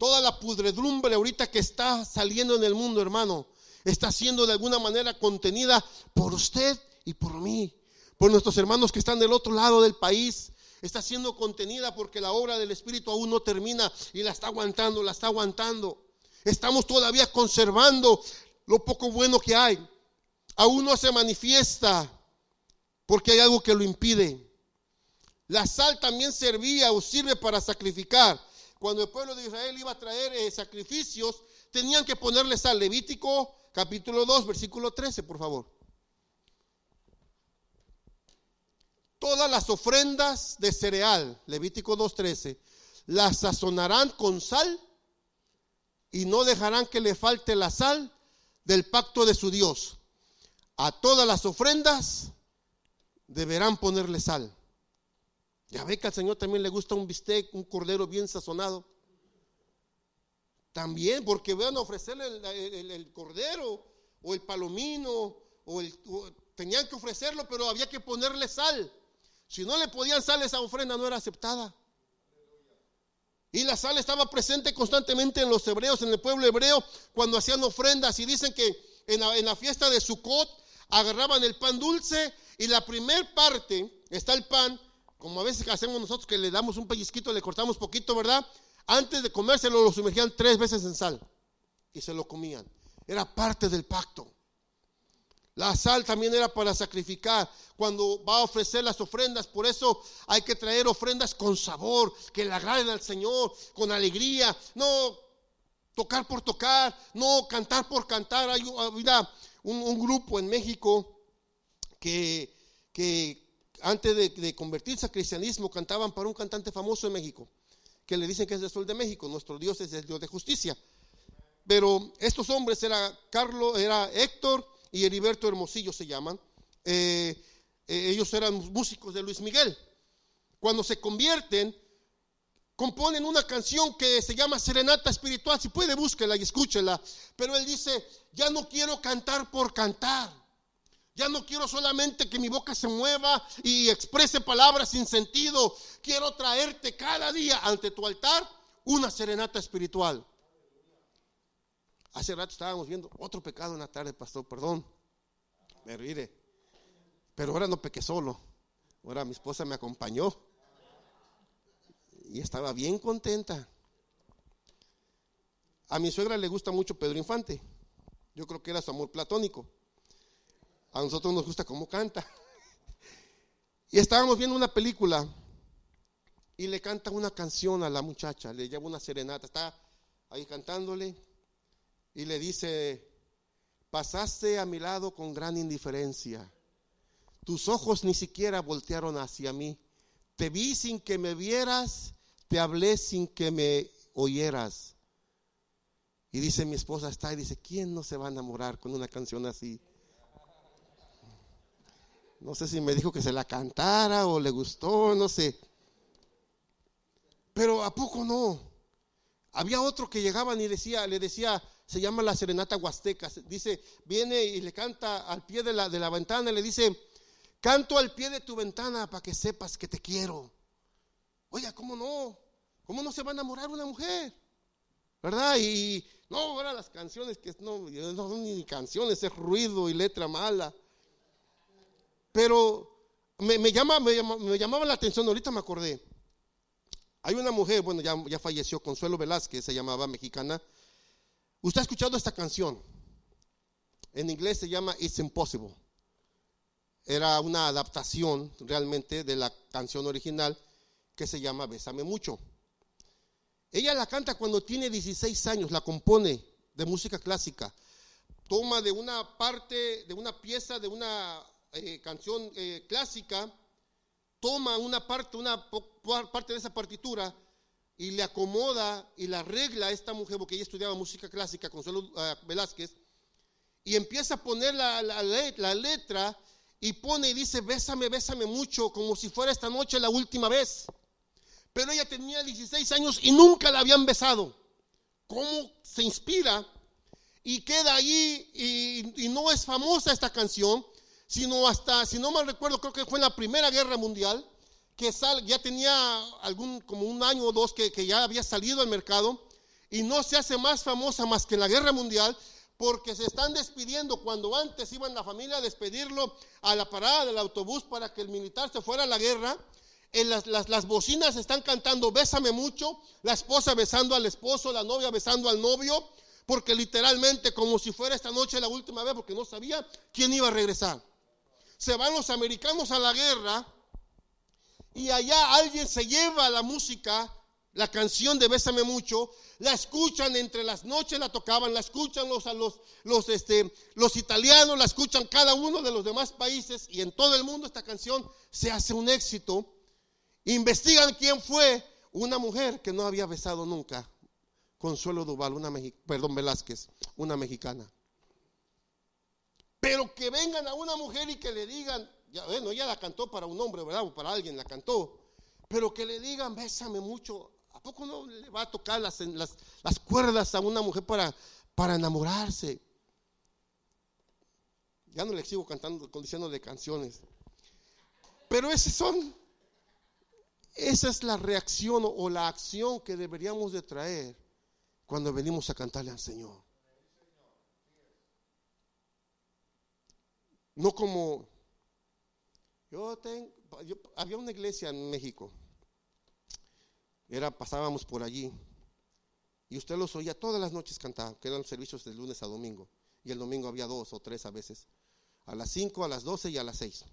Toda la pudredumbre ahorita que está saliendo en el mundo, hermano, está siendo de alguna manera contenida por usted y por mí, por nuestros hermanos que están del otro lado del país, está siendo contenida porque la obra del Espíritu aún no termina y la está aguantando, la está aguantando. Estamos todavía conservando lo poco bueno que hay. Aún no se manifiesta porque hay algo que lo impide. La sal también servía o sirve para sacrificar. Cuando el pueblo de Israel iba a traer eh, sacrificios, tenían que ponerle sal. Levítico capítulo 2, versículo 13, por favor. todas las ofrendas de cereal, Levítico 2.13, las sazonarán con sal y no dejarán que le falte la sal del pacto de su Dios. A todas las ofrendas deberán ponerle sal. Ya ve que al Señor también le gusta un bistec, un cordero bien sazonado. También, porque van a ofrecerle el, cordero o el palomino, o, el, tenían que ofrecerlo, pero había que ponerle sal. Si no le podían sal, esa ofrenda no era aceptada. Y la sal estaba presente constantemente en los hebreos, en el pueblo hebreo, cuando hacían ofrendas. Y dicen que en la, fiesta de Sukkot agarraban el pan dulce y la primer parte está el pan, como a veces hacemos nosotros que le damos un pellizquito, le cortamos poquito, ¿verdad? Antes de comérselo lo sumergían tres veces en sal y se lo comían. Era parte del pacto. La sal también era para sacrificar cuando va a ofrecer las ofrendas. Por eso hay que traer ofrendas con sabor, que le agraden al Señor, con alegría. No tocar por tocar, no cantar por cantar. Hay un, grupo en México que, antes de, convertirse a cristianismo cantaban para un cantante famoso en México, que le dicen que es el sol de México. Nuestro Dios es el Dios de justicia. Pero estos hombres era Carlos, era Héctor y Heriberto Hermosillo se llaman. Eh, eh, ellos eran músicos de Luis Miguel. Cuando se convierten, componen una canción que se llama Serenata Espiritual. Si puede, búsquela y escúchela. Pero él dice, ya no quiero cantar por cantar. Ya no quiero solamente que mi boca se mueva y exprese palabras sin sentido. Quiero traerte cada día ante tu altar una serenata espiritual. Hace rato estábamos viendo otro pecado en la tarde, pastor, perdón. Me ríe. Pero ahora no pequé solo. Ahora mi esposa me acompañó. Y estaba bien contenta. A mi suegra le gusta mucho Pedro Infante. Yo creo que era su amor platónico. A nosotros nos gusta cómo canta. Y estábamos viendo una película y le canta una canción a la muchacha, le lleva una serenata, está ahí cantándole y le dice, pasaste a mi lado con gran indiferencia. Tus ojos ni siquiera voltearon hacia mí. Te vi sin que me vieras, te hablé sin que me oyeras. Y dice mi esposa está y dice, ¿quién no se va a enamorar con una canción así? No sé si me dijo que se la cantara o le gustó, no sé. Pero ¿a poco no? Había otro que llegaban y decía, le decía, se llama la serenata huasteca. Dice, viene y le canta al pie de la, de la ventana y le dice, canto al pie de tu ventana para que sepas que te quiero. Oiga, ¿cómo no? ¿Cómo no se va a enamorar una mujer? ¿Verdad? Y no, ahora las canciones que no, no son ni canciones, es ruido y letra mala. Pero me, llama, me, me llamaba la atención, ahorita me acordé. Hay una mujer, bueno, ya, ya falleció, Consuelo Velázquez, se llamaba mexicana, Usted ha escuchado esta canción. En inglés se llama It's Impossible. Era una adaptación realmente de la canción original que se llama Bésame mucho. Ella la canta cuando tiene 16 años, la compone de música clásica. Toma de una parte, de una pieza, de una eh, canción eh, clásica, toma una parte, una parte de esa partitura y le acomoda y la arregla a esta mujer, porque ella estudiaba música clásica, Consuelo uh, Velázquez, y empieza a poner la, la, letra y pone y dice, bésame, bésame mucho, como si fuera esta noche la última vez. Pero ella tenía 16 años y nunca la habían besado. ¿Cómo se inspira? Y queda y, y no es famosa esta canción, sino hasta, si no mal recuerdo, creo que fue en la Primera Guerra Mundial, que sal, ya tenía algún, como un año o dos que, ya había salido al mercado y no se hace más famosa más que en la Guerra Mundial, porque se están despidiendo cuando antes iban la familia a despedirlo a la parada del autobús para que el militar se fuera a la guerra. En las, las, las, bocinas están cantando Bésame mucho, la esposa besando al esposo, la novia besando al novio, porque literalmente como si fuera esta noche la última vez, porque no sabía quién iba a regresar se van los americanos a la guerra y allá alguien se lleva la música, la canción de Bésame mucho, la escuchan entre las noches, la tocaban, la escuchan los, los, los, este, los italianos, la escuchan cada uno de los demás países y en todo el mundo esta canción se hace un éxito. Investigan quién fue una mujer que no había besado nunca, Consuelo Duval, una perdón, Velázquez, una mexicana. Pero que vengan a una mujer y que le digan, ya, bueno, ella la cantó para un hombre, ¿verdad? O para alguien la cantó. Pero que le digan, bésame mucho. ¿A poco no le va a tocar las, las, las cuerdas a una mujer para, para enamorarse? Ya no le sigo cantando, diciendo de canciones. Pero esas son, esa es la reacción o la acción que deberíamos de traer cuando venimos a cantarle al Señor. No como yo tengo, había una iglesia en México. Era pasábamos por allí y usted los oía todas las noches cantar, que eran servicios de lunes a domingo. Y el domingo había dos o tres a veces. A las cinco, a las doce y a las seis.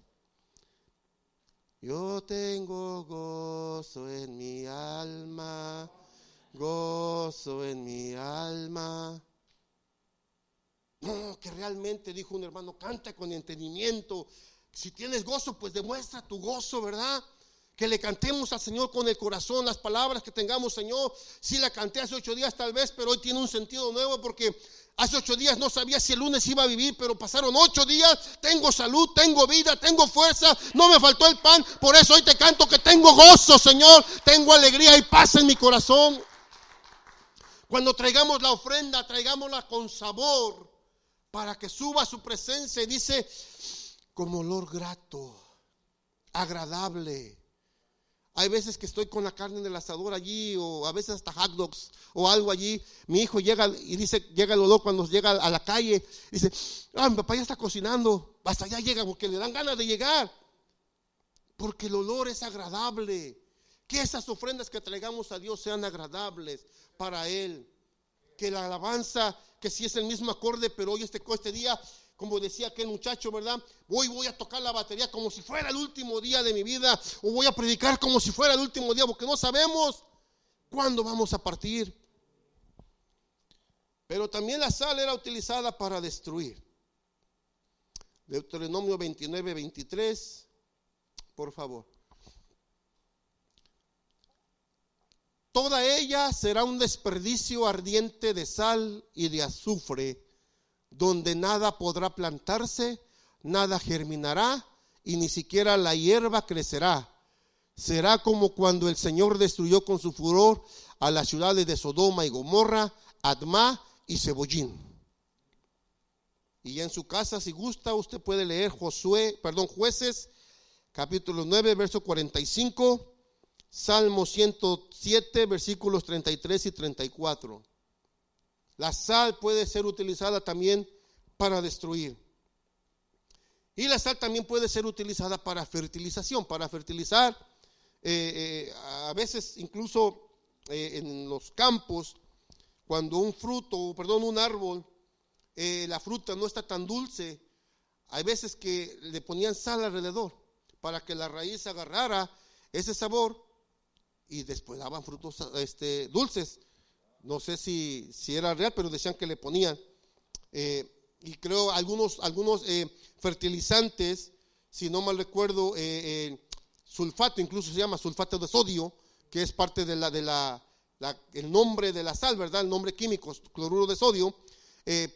Yo tengo gozo en mi alma, gozo en mi alma. No, que realmente, dijo un hermano, canta con entendimiento. Si tienes gozo, pues demuestra tu gozo, ¿verdad? Que le cantemos al Señor con el corazón las palabras que tengamos, Señor. Si la canté hace ocho días tal vez, pero hoy tiene un sentido nuevo porque hace ocho días no sabía si el lunes iba a vivir, pero pasaron ocho días. Tengo salud, tengo vida, tengo fuerza, no me faltó el pan. Por eso hoy te canto que tengo gozo, Señor. Tengo alegría y paz en mi corazón. Cuando traigamos la ofrenda, traigámosla con sabor para que suba a su presencia y dice, como olor grato, agradable. Hay veces que estoy con la carne del asador allí, o a veces hasta hot dogs, o algo allí. Mi hijo llega y dice, llega el olor cuando llega a la calle, dice, ah, mi papá ya está cocinando, hasta allá llega, porque le dan ganas de llegar. Porque el olor es agradable. Que esas ofrendas que traigamos a Dios sean agradables para Él que la alabanza, que si es el mismo acorde, pero hoy este, este día, como decía aquel muchacho, ¿verdad? Hoy voy a tocar la batería como si fuera el último día de mi vida, o voy a predicar como si fuera el último día, porque no sabemos cuándo vamos a partir. Pero también la sal era utilizada para destruir. Deuteronomio 29, 23, por favor. Toda ella será un desperdicio ardiente de sal y de azufre, donde nada podrá plantarse, nada germinará y ni siquiera la hierba crecerá. Será como cuando el Señor destruyó con su furor a las ciudades de Sodoma y Gomorra, Adma y Cebollín. Y en su casa, si gusta, usted puede leer Josué, perdón, Jueces, capítulo 9, verso 45 Salmo 107, versículos 33 y 34. La sal puede ser utilizada también para destruir. Y la sal también puede ser utilizada para fertilización, para fertilizar. Eh, eh, a veces incluso eh, en los campos, cuando un fruto, perdón, un árbol la fruta no está tan dulce, hay veces que le ponían sal alrededor para que la raíz agarrara ese sabor y después daban frutos este, dulces. No sé si, si era real, pero decían que le ponían. Eh, y creo algunos, algunos eh, fertilizantes, si no mal recuerdo, eh, sulfato, incluso se llama sulfato de sodio, que es parte de la, de la, el nombre de la sal, ¿verdad? El nombre químico, cloruro de sodio,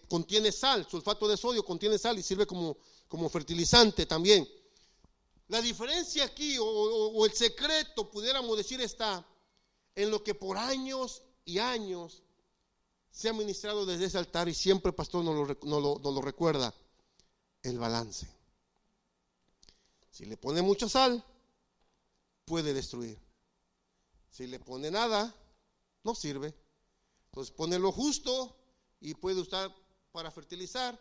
contiene sal, sulfato de sodio contiene sal y sirve como, como fertilizante también. La diferencia aquí, o, el secreto, pudiéramos decir, está en lo que por años y años se ha ministrado desde ese altar y siempre el pastor nos lo, lo recuerda, el balance. Si le pone mucha sal, puede destruir. Si le pone nada, no sirve. Entonces pone lo justo y puede usar para fertilizar,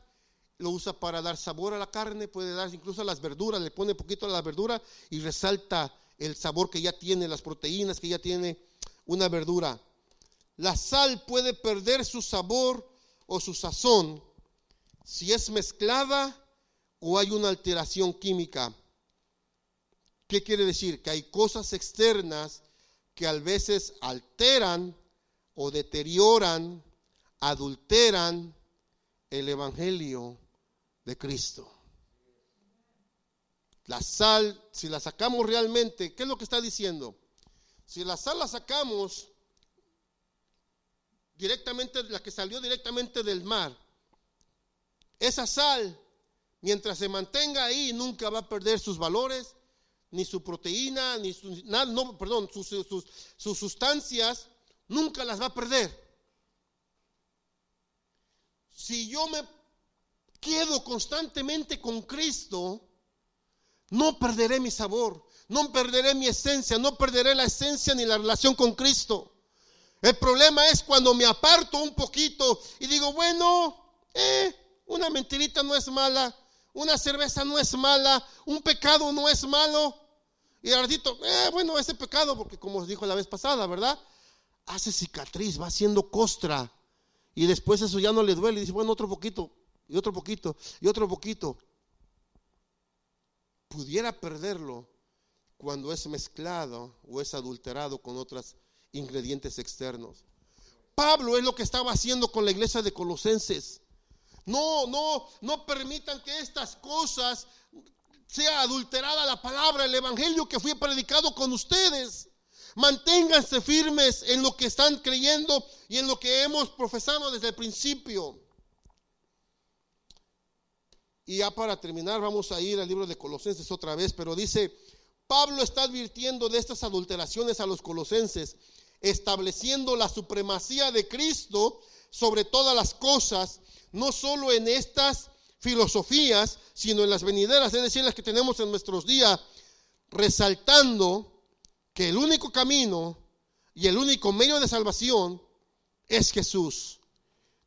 lo usa para dar sabor a la carne, puede dar incluso a las verduras, le pone poquito a la verdura y resalta el sabor que ya tiene, las proteínas que ya tiene una verdura. La sal puede perder su sabor o su sazón si es mezclada o hay una alteración química. ¿Qué quiere decir? Que hay cosas externas que a veces alteran o deterioran, adulteran el Evangelio de Cristo. La sal, si la sacamos realmente, ¿qué es lo que está diciendo? Si la sal la sacamos directamente, la que salió directamente del mar. Esa sal, mientras se mantenga ahí, nunca va a perder sus valores, ni su proteína, ni su, nada, no, perdón, sus, sus, sus sustancias, nunca las va a perder. Si yo me quedo constantemente con Cristo, no perderé mi sabor, no perderé mi esencia, no perderé la esencia ni la relación con Cristo. El problema es cuando me aparto un poquito y digo, bueno, eh, una mentirita no es mala, una cerveza no es mala, un pecado no es malo. Y al eh, bueno, ese pecado, porque como os dijo la vez pasada, ¿verdad? Hace cicatriz, va haciendo costra. Y después eso ya no le duele. Y dice, bueno, otro poquito, y otro poquito, y otro poquito. Pudiera perderlo cuando es mezclado o es adulterado con otras ingredientes externos. Pablo es lo que estaba haciendo con la iglesia de Colosenses. No, no, no permitan que estas cosas sea adulterada la palabra, el evangelio que fui predicado con ustedes. Manténganse firmes en lo que están creyendo y en lo que hemos profesado desde el principio. Y ya para terminar, vamos a ir al libro de Colosenses otra vez, pero dice, Pablo está advirtiendo de estas adulteraciones a los colosenses estableciendo la supremacía de Cristo sobre todas las cosas, no solo en estas filosofías, sino en las venideras, es decir, las que tenemos en nuestros días, resaltando que el único camino y el único medio de salvación es Jesús.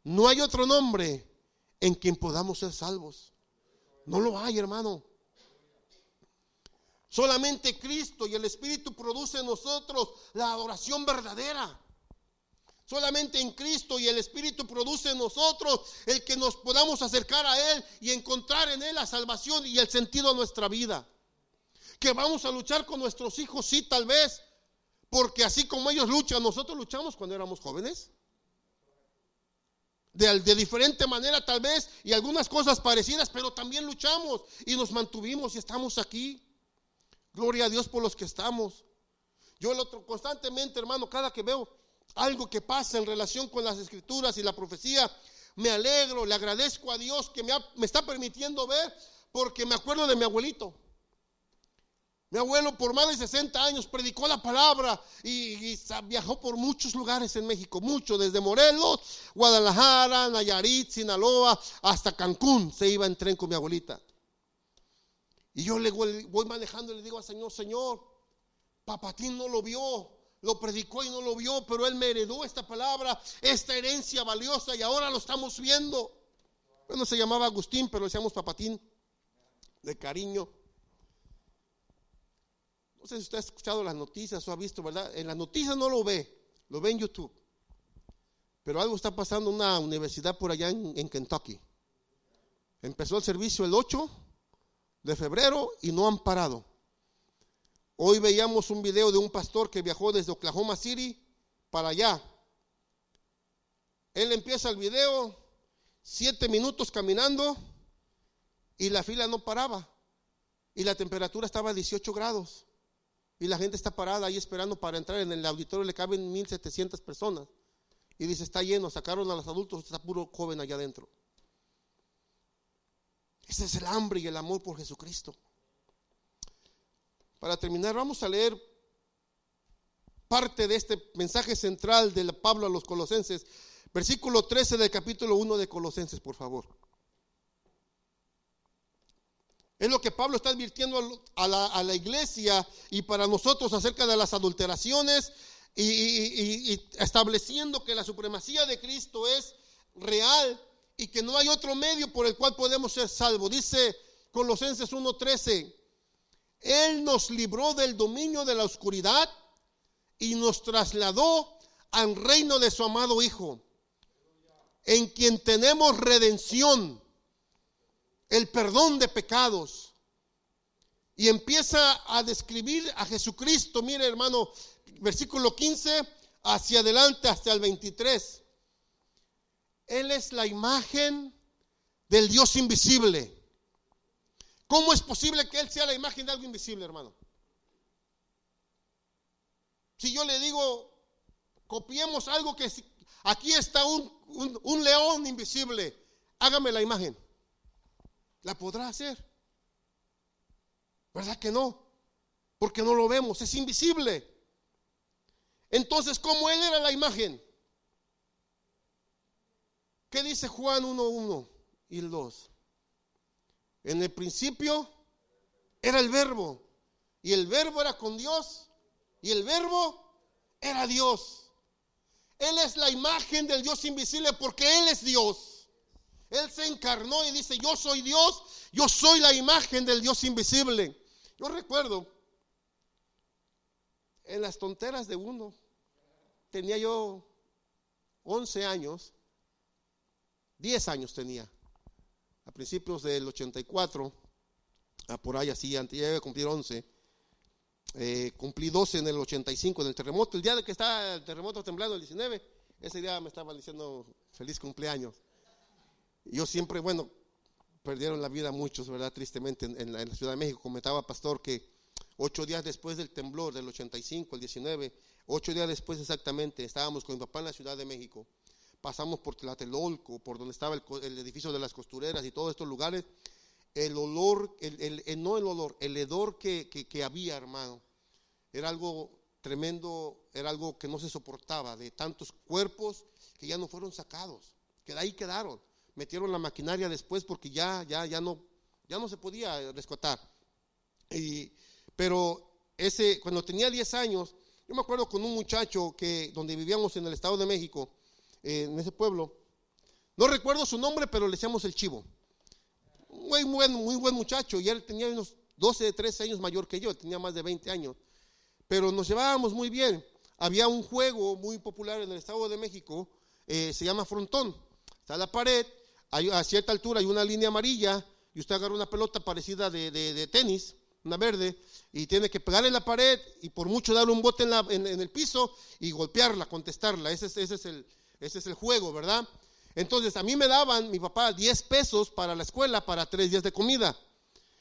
No hay otro nombre en quien podamos ser salvos. No lo hay, hermano. Solamente Cristo y el Espíritu produce en nosotros la adoración verdadera. Solamente en Cristo y el Espíritu produce en nosotros el que nos podamos acercar a Él y encontrar en Él la salvación y el sentido a nuestra vida. Que vamos a luchar con nuestros hijos, sí, tal vez, porque así como ellos luchan, nosotros luchamos cuando éramos jóvenes. De, diferente manera tal vez y algunas cosas parecidas, pero también luchamos y nos mantuvimos y estamos aquí. Gloria a Dios por los que estamos. Yo el otro constantemente, hermano, cada que veo algo que pasa en relación con las escrituras y la profecía, me alegro, le agradezco a Dios que me, me está permitiendo ver, porque me acuerdo de mi abuelito. Mi abuelo por más de 60 años predicó la palabra y, viajó por muchos lugares en México, mucho, desde Morelos, Guadalajara, Nayarit, Sinaloa, hasta Cancún se iba en tren con mi abuelita. Y yo le voy manejando y le digo al Señor, Señor, Papatín no lo vio, lo predicó y no lo vio, pero él me heredó esta palabra, esta herencia valiosa y ahora lo estamos viendo. Bueno, se llamaba Agustín, pero le decíamos Papatín, de cariño. No sé si usted ha escuchado las noticias o ha visto, ¿verdad? En las noticias no lo ve, lo ve en YouTube. Pero algo está pasando en una universidad por allá en, en Kentucky. Empezó el servicio el 8 de febrero y no han parado. Hoy veíamos un video de un pastor que viajó desde Oklahoma City para allá. Él empieza el video, siete minutos caminando y la fila no paraba. Y la temperatura estaba a 18 grados. Y la gente está parada ahí esperando para entrar. En el auditorio le caben 1700 personas. Y dice, está lleno, sacaron a los adultos, está puro joven allá adentro. Ese es el hambre y el amor por Jesucristo. Para terminar, vamos a leer parte de este mensaje central de Pablo a los colosenses, versículo 13 del capítulo 1 de Colosenses, por favor. Es lo que Pablo está advirtiendo a la, iglesia y para nosotros acerca de las adulteraciones y, estableciendo que la supremacía de Cristo es real y que no hay otro medio por el cual podemos ser salvos. Dice Colosenses 1:13, Él nos libró del dominio de la oscuridad y nos trasladó al reino de su amado Hijo, en quien tenemos redención el perdón de pecados. Y empieza a describir a Jesucristo. Mire, hermano, versículo 15 hacia adelante hasta el 23. Él es la imagen del Dios invisible. ¿Cómo es posible que Él sea la imagen de algo invisible, hermano? Si yo le digo, copiemos algo que aquí está un, un león invisible, hágame la imagen la podrá hacer. ¿Verdad que no? Porque no lo vemos, es invisible. Entonces, ¿cómo él era la imagen? ¿Qué dice Juan 1.1 y el 2? En el principio era el verbo, y el verbo era con Dios, y el verbo era Dios. Él es la imagen del Dios invisible porque Él es Dios. Él se encarnó y dice, yo soy Dios, yo soy la imagen del Dios invisible. Yo recuerdo, en las tonteras de uno, tenía yo 11 años, 10 años tenía, a principios del 84, a por ahí así, antes ya iba a cumplir 11. Eh, cumplí 12 en el 85, en el terremoto. El día de que estaba el terremoto temblando, el 19, ese día me estaban diciendo feliz cumpleaños. Yo siempre, bueno, perdieron la vida muchos, ¿verdad? Tristemente en, la, Ciudad de México. Comentaba Pastor que ocho días después del temblor del 85, el 19, ocho días después exactamente, estábamos con mi papá en la Ciudad de México. Pasamos por Tlatelolco, por donde estaba el, edificio de las costureras y todos estos lugares. El olor, el, no el olor, el hedor que, que había, hermano, era algo tremendo, era algo que no se soportaba, de tantos cuerpos que ya no fueron sacados, que de ahí quedaron metieron la maquinaria después porque ya, ya, ya no, ya no se podía rescatar. Y, pero ese, cuando tenía 10 años, yo me acuerdo con un muchacho que, donde vivíamos en el Estado de México, eh, en ese pueblo, no recuerdo su nombre, pero le decíamos el chivo. Muy buen, muy buen muchacho, y él tenía unos 12, 13 años mayor que yo, tenía más de 20 años. Pero nos llevábamos muy bien. Había un juego muy popular en el Estado de México, eh, se llama frontón. Está la pared a cierta altura hay una línea amarilla y usted agarra una pelota parecida de, tenis, una verde, y tiene que pegarle en la pared y por mucho darle un bote en, el piso y golpearla, contestarla. Ese es, ese, es el, ese es el juego, ¿verdad? Entonces a mí me daban, mi papá, 10 pesos para la escuela para tres días de comida.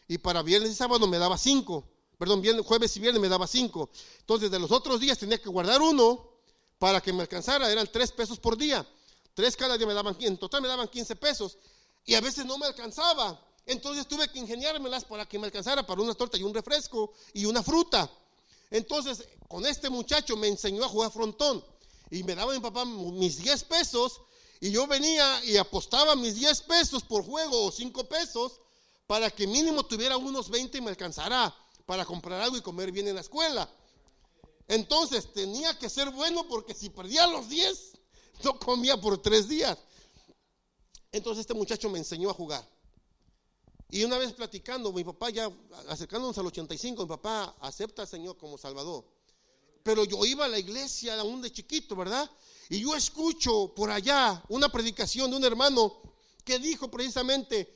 Y para viernes y sábado me daba 5. Perdón, viernes, jueves y viernes me daba 5. Entonces de los otros días tenía que guardar uno para que me alcanzara. Eran 3 pesos por día. Tres cada día me daban, en total me daban 15 pesos. Y a veces no me alcanzaba. Entonces tuve que ingeniármelas para que me alcanzara para una torta y un refresco y una fruta. Entonces, con este muchacho me enseñó a jugar frontón. Y me daba mi papá mis 10 pesos. Y yo venía y apostaba mis 10 pesos por juego o 5 pesos para que mínimo tuviera unos 20 y me alcanzara para comprar algo y comer bien en la escuela. Entonces tenía que ser bueno porque si perdía los 10, no comía por tres días. Entonces este muchacho me enseñó a jugar. Y una vez platicando, mi papá ya acercándonos al 85, mi papá acepta al Señor como Salvador. pero yo iba a la iglesia aún de chiquito, ¿verdad? Y yo escucho por allá una predicación de un hermano que dijo precisamente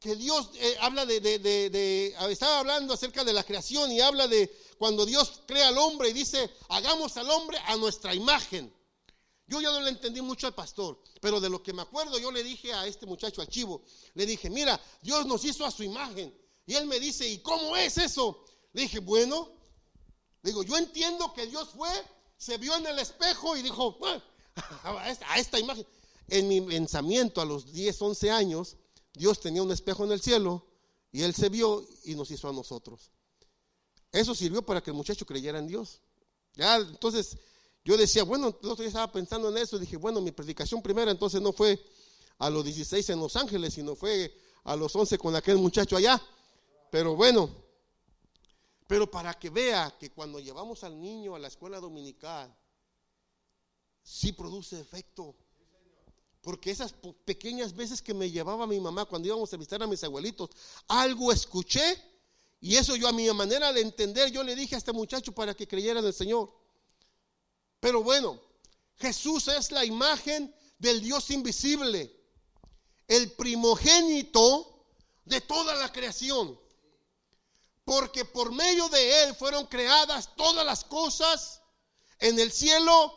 que Dios eh, habla de, de, de, estaba hablando acerca de la creación y habla de cuando Dios crea al hombre y dice, hagamos al hombre a nuestra imagen. Yo ya no le entendí mucho al pastor, pero de lo que me acuerdo yo le dije a este muchacho, al chivo, le dije, mira, Dios nos hizo a su imagen. Y él me dice, ¿y cómo es eso? Le dije, bueno, digo, yo entiendo que Dios fue, se vio en el espejo y dijo, a esta imagen. En mi pensamiento a los 10, 11 años, Dios tenía un espejo en el cielo y él se vio y nos hizo a nosotros. Eso sirvió para que el muchacho creyera en Dios. Ya, entonces, yo decía, bueno, el otro día estaba pensando en eso, dije, bueno, mi predicación primera entonces no fue a los 16 en Los Ángeles, sino fue a los 11 con aquel muchacho allá. Pero bueno, pero para que vea que cuando llevamos al niño a la escuela dominical, sí produce efecto. Porque esas pequeñas veces que me llevaba mi mamá cuando íbamos a visitar a mis abuelitos, algo escuché y eso yo a mi manera de entender, yo le dije a este muchacho para que creyera en el Señor. Pero bueno, Jesús es la imagen del Dios invisible, el primogénito de toda la creación. Porque por medio de Él fueron creadas todas las cosas en el cielo,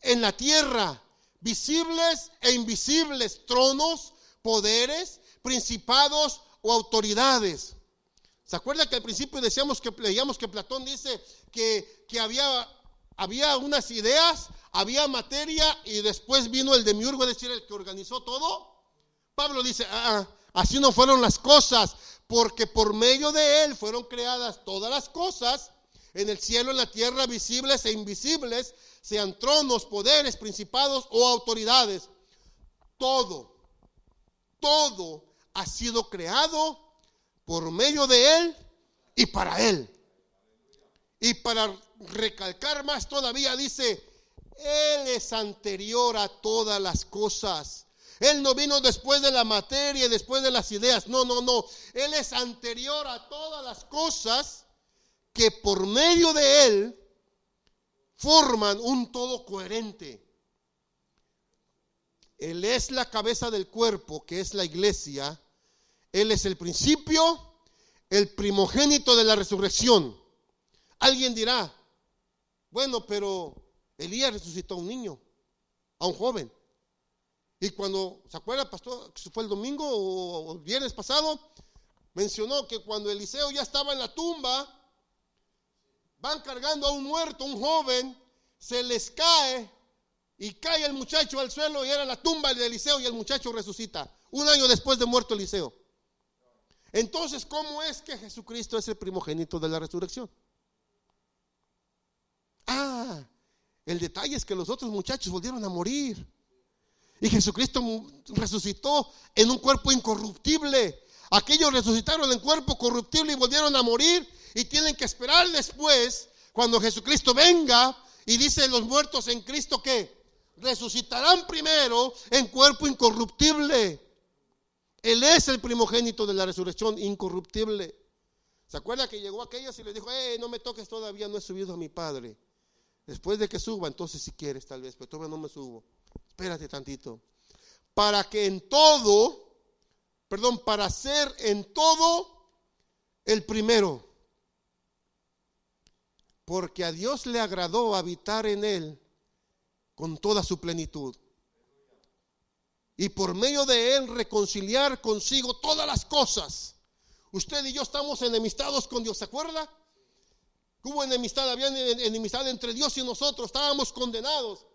en la tierra, visibles e invisibles, tronos, poderes, principados o autoridades. ¿Se acuerda que al principio decíamos que leíamos que Platón dice que, que había había unas ideas, había materia y después vino el demiurgo, es decir, el que organizó todo. Pablo dice, ah, ah, así no fueron las cosas, porque por medio de él fueron creadas todas las cosas en el cielo, en la tierra, visibles e invisibles, sean tronos, poderes, principados o autoridades. Todo, todo ha sido creado por medio de él y para él. Y para recalcar más todavía, dice, Él es anterior a todas las cosas. Él no vino después de la materia, después de las ideas. No, no, no. Él es anterior a todas las cosas que por medio de Él forman un todo coherente. Él es la cabeza del cuerpo, que es la iglesia. Él es el principio, el primogénito de la resurrección. Alguien dirá, bueno, pero Elías resucitó a un niño, a un joven. Y cuando, ¿se acuerda, pastor? Fue el domingo o el viernes pasado, mencionó que cuando Eliseo ya estaba en la tumba, van cargando a un muerto, un joven, se les cae y cae el muchacho al suelo y era la tumba de Eliseo y el muchacho resucita, un año después de muerto Eliseo. Entonces, ¿cómo es que Jesucristo es el primogénito de la resurrección? Ah, el detalle es que los otros muchachos volvieron a morir. Y Jesucristo resucitó en un cuerpo incorruptible. Aquellos resucitaron en cuerpo corruptible y volvieron a morir. Y tienen que esperar después, cuando Jesucristo venga y dice los muertos en Cristo que resucitarán primero en cuerpo incorruptible. Él es el primogénito de la resurrección incorruptible. ¿Se acuerda que llegó aquellos y le dijo, eh, no me toques todavía, no he subido a mi Padre? Después de que suba, entonces si quieres tal vez, pero todavía no me subo. Espérate tantito. Para que en todo, perdón, para ser en todo el primero. Porque a Dios le agradó habitar en él con toda su plenitud. Y por medio de él reconciliar consigo todas las cosas. Usted y yo estamos enemistados con Dios, ¿se acuerda? Hubo enemistad, había enemistad entre Dios y nosotros, estábamos condenados.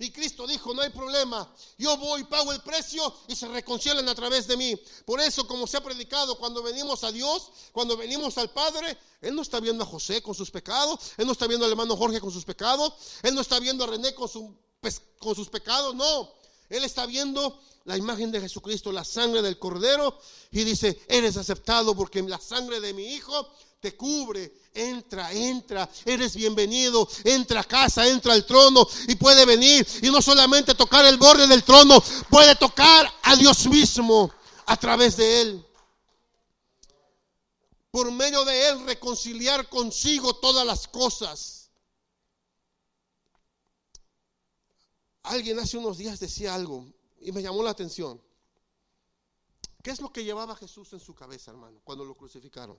Y Cristo dijo, no hay problema, yo voy, pago el precio y se reconcilian a través de mí. Por eso, como se ha predicado, cuando venimos a Dios, cuando venimos al Padre, Él no está viendo a José con sus pecados, Él no está viendo al hermano Jorge con sus pecados, Él no está viendo a René con, con sus pecados, no. Él está viendo la imagen de Jesucristo, la sangre del Cordero, y dice, eres aceptado porque la sangre de mi Hijo te cubre. Entra, entra, eres bienvenido. Entra a casa, entra al trono y puede venir y no solamente tocar el borde del trono, puede tocar a Dios mismo a través de él. Por medio de él reconciliar consigo todas las cosas. Alguien hace unos días decía algo y me llamó la atención. ¿Qué es lo que llevaba Jesús en su cabeza, hermano, cuando lo crucificaron?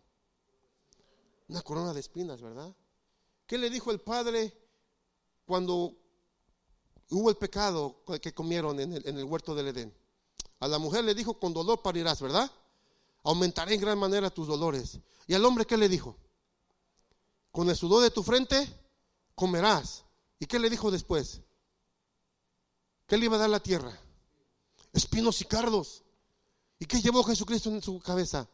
Una corona de espinas, ¿verdad? ¿Qué le dijo el Padre cuando hubo el pecado que comieron en el, huerto del Edén? A la mujer le dijo, con dolor parirás, ¿verdad? Aumentaré en gran manera tus dolores. ¿Y al hombre qué le dijo? Con el sudor de tu frente comerás. ¿Y qué le dijo después? ¿Qué le iba a dar la tierra? Espinos y cardos. ¿Y qué llevó Jesucristo en su cabeza?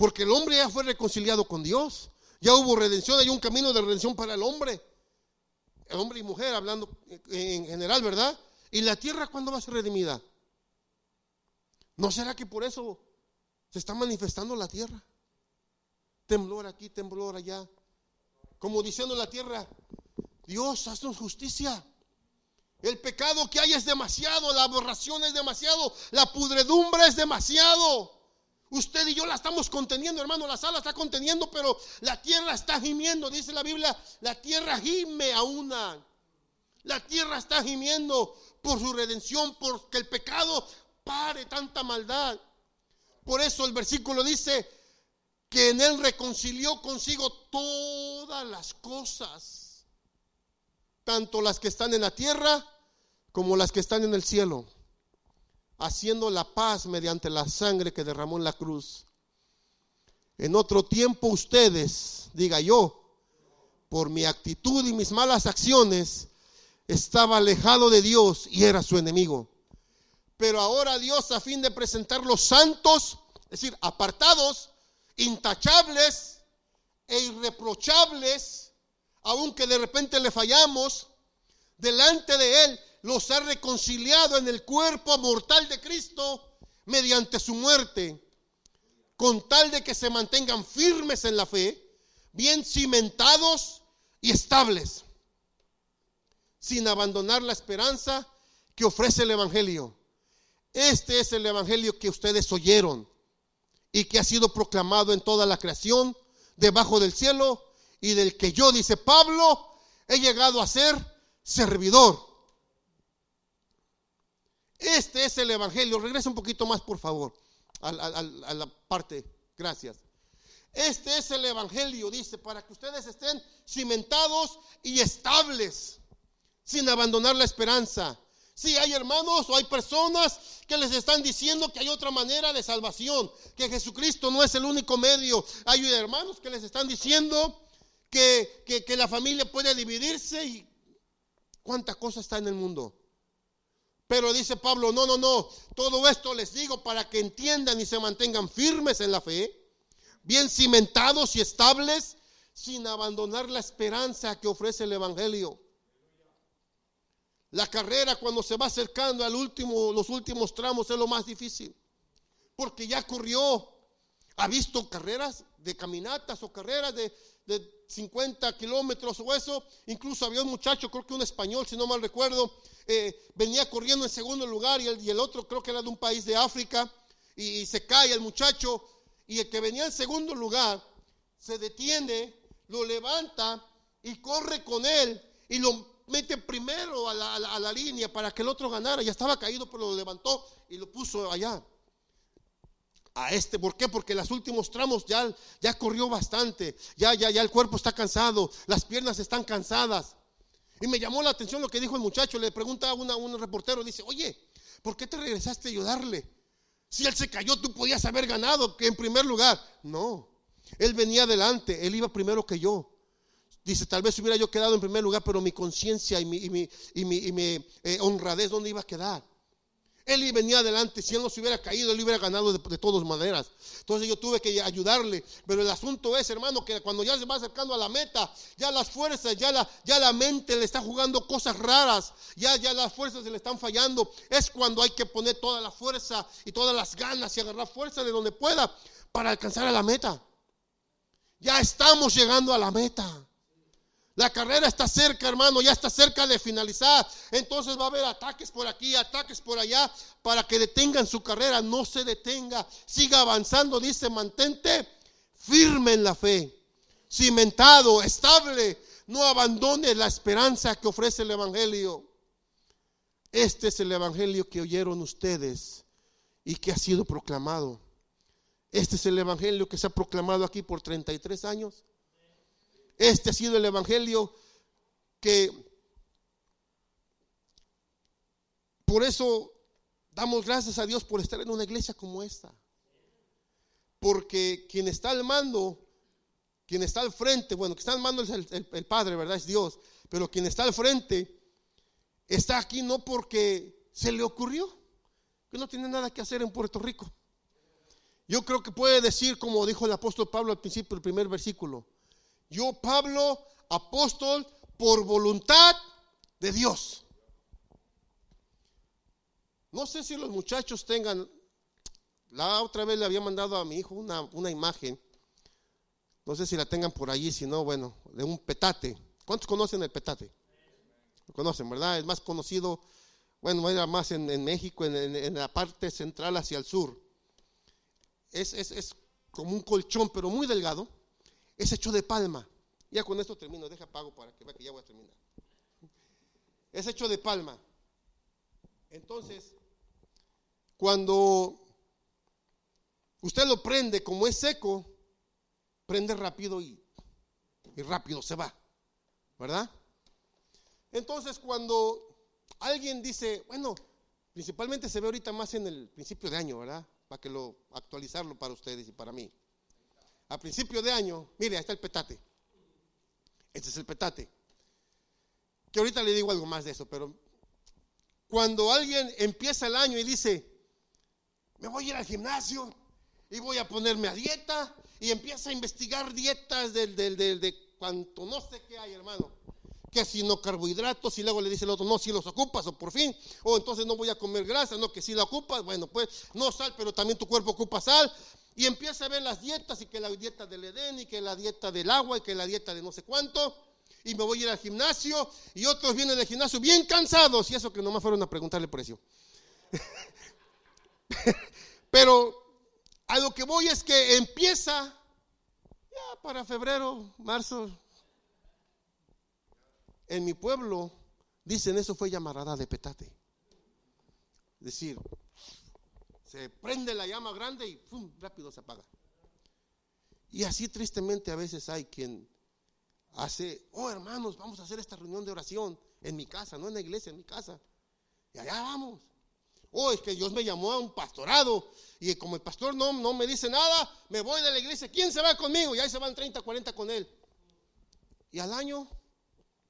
Porque el hombre ya fue reconciliado con Dios. Ya hubo redención, hay un camino de redención para el hombre. El hombre y mujer, hablando en general, ¿verdad? ¿Y la tierra cuándo va a ser redimida? ¿No será que por eso se está manifestando la tierra? Temblor aquí, temblor allá. Como diciendo la tierra, Dios, haznos justicia. El pecado que hay es demasiado, la aberración es demasiado, la pudredumbre es demasiado. Usted y yo la estamos conteniendo, hermano, la sala está conteniendo, pero la tierra está gimiendo, dice la Biblia, la tierra gime a una. La tierra está gimiendo por su redención, porque el pecado pare tanta maldad. Por eso el versículo dice que en él reconcilió consigo todas las cosas tanto las que están en la tierra como las que están en el cielo, haciendo la paz mediante la sangre que derramó en la cruz. En otro tiempo ustedes, diga yo, por mi actitud y mis malas acciones, estaba alejado de Dios y era su enemigo. Pero ahora Dios, a fin de presentar los santos, es decir, apartados, intachables e irreprochables, aunque de repente le fallamos, delante de Él los ha reconciliado en el cuerpo mortal de Cristo mediante su muerte, con tal de que se mantengan firmes en la fe, bien cimentados y estables, sin abandonar la esperanza que ofrece el Evangelio. Este es el Evangelio que ustedes oyeron y que ha sido proclamado en toda la creación debajo del cielo y del que yo, dice Pablo, he llegado a ser servidor. Este es el Evangelio. Regresa un poquito más, por favor, a, la parte. Gracias. Este es el Evangelio, dice, para que ustedes estén cimentados y estables, sin abandonar la esperanza. Si hay hermanos o hay personas que les están diciendo que hay otra manera de salvación, que Jesucristo no es el único medio. Hay hermanos que les están diciendo que, la familia puede dividirse y cuánta cosa está en el mundo. Pero dice Pablo, no, no, no, todo esto les digo para que entiendan y se mantengan firmes en la fe, bien cimentados y estables, sin abandonar la esperanza que ofrece el Evangelio. La carrera cuando se va acercando al último, los últimos tramos es lo más difícil, porque ya corrió, ha visto carreras de caminatas o carreras de, de 50 kilómetros o eso. Incluso había un muchacho, creo que un español, si no mal recuerdo, eh, venía corriendo en segundo lugar y el, y el, otro creo que era de un país de África y, se cae el muchacho y el que venía en segundo lugar se detiene, lo levanta y corre con él y lo mete primero a la, a la línea para que el otro ganara. Ya estaba caído, pero lo levantó y lo puso allá a este. ¿Por qué? Porque los últimos tramos ya, ya corrió bastante, ya, ya, ya el cuerpo está cansado, las piernas están cansadas. Y me llamó la atención lo que dijo el muchacho, le pregunta a, una, un reportero, dice, oye, ¿por qué te regresaste a ayudarle? Si él se cayó, tú podías haber ganado en primer lugar. No, él venía adelante, él iba primero que yo. Dice, tal vez hubiera yo quedado en primer lugar, pero mi conciencia y mi, y mi, y mi, y mi eh, honradez, ¿dónde iba a quedar? Él venía adelante, si él no se hubiera caído, él hubiera ganado de, todas maneras. Entonces yo tuve que ayudarle. Pero el asunto es, hermano, que cuando ya se va acercando a la meta, ya las fuerzas, ya la, ya la mente le está jugando cosas raras, ya, ya las fuerzas se le están fallando. Es cuando hay que poner toda la fuerza y todas las ganas y agarrar fuerza de donde pueda para alcanzar a la meta. Ya estamos llegando a la meta. La carrera está cerca, hermano, ya está cerca de finalizar. Entonces va a haber ataques por aquí, ataques por allá, para que detengan su carrera. No se detenga, siga avanzando. Dice, mantente firme en la fe, cimentado, estable. No abandone la esperanza que ofrece el Evangelio. Este es el evangelio que oyeron ustedes y que ha sido proclamado. Este es el evangelio que se ha proclamado aquí por 33 años. Este ha sido el evangelio que por eso damos gracias a Dios por estar en una iglesia como esta. Porque quien está al mando, quien está al frente, bueno, que está al mando es el, Padre, ¿verdad? Es Dios. Pero quien está al frente está aquí no porque se le ocurrió, que no tiene nada que hacer en Puerto Rico. Yo creo que puede decir, como dijo el apóstol Pablo al principio del primer versículo, yo Pablo, apóstol, por voluntad de Dios. No sé si los muchachos tengan, la otra vez le había mandado a mi hijo una, una imagen, no sé si la tengan por allí, si no, bueno, de un petate. ¿Cuántos conocen el petate? Lo conocen, ¿verdad? Es más conocido, bueno, era más en, México, en, la parte central hacia el sur. Es, es, es como un colchón, pero muy delgado. Es hecho de palma. Ya con esto termino, deja pago para que vea que ya voy a terminar. Es hecho de palma. Entonces, cuando usted lo prende como es seco, prende rápido y, y rápido se va, ¿verdad? Entonces, cuando alguien dice, bueno, principalmente se ve ahorita más en el principio de año, ¿verdad? Para que lo actualizarlo para ustedes y para mí. A principio de año, mire, ahí está el petate. Este es el petate. Que ahorita le digo algo más de eso, pero cuando alguien empieza el año y dice, me voy a ir al gimnasio y voy a ponerme a dieta y empieza a investigar dietas del, del, de cuanto no sé qué hay, hermano. Que si no carbohidratos y luego le dice el otro, no, si los ocupas o por fin, o entonces no voy a comer grasa, no, que si la ocupas, bueno, pues no sal, pero también tu cuerpo ocupa sal. Y empieza a ver las dietas y que la dieta del Edén y que la dieta del agua y que la dieta de no sé cuánto y me voy a ir al gimnasio y otros vienen del gimnasio bien cansados y eso que nomás fueron a preguntarle precio. Pero a lo que voy es que empieza ya para febrero, marzo. En mi pueblo dicen eso fue llamarada de petate. Es decir, se prende la llama grande y ¡pum! rápido se apaga. Y así tristemente a veces hay quien hace, oh hermanos, vamos a hacer esta reunión de oración en mi casa, no en la iglesia, en mi casa. Y allá vamos. Oh, es que Dios me llamó a un pastorado y como el pastor no, no me dice nada, me voy de la iglesia. ¿Quién se va conmigo? Y ahí se van 30, 40 con él. Y al año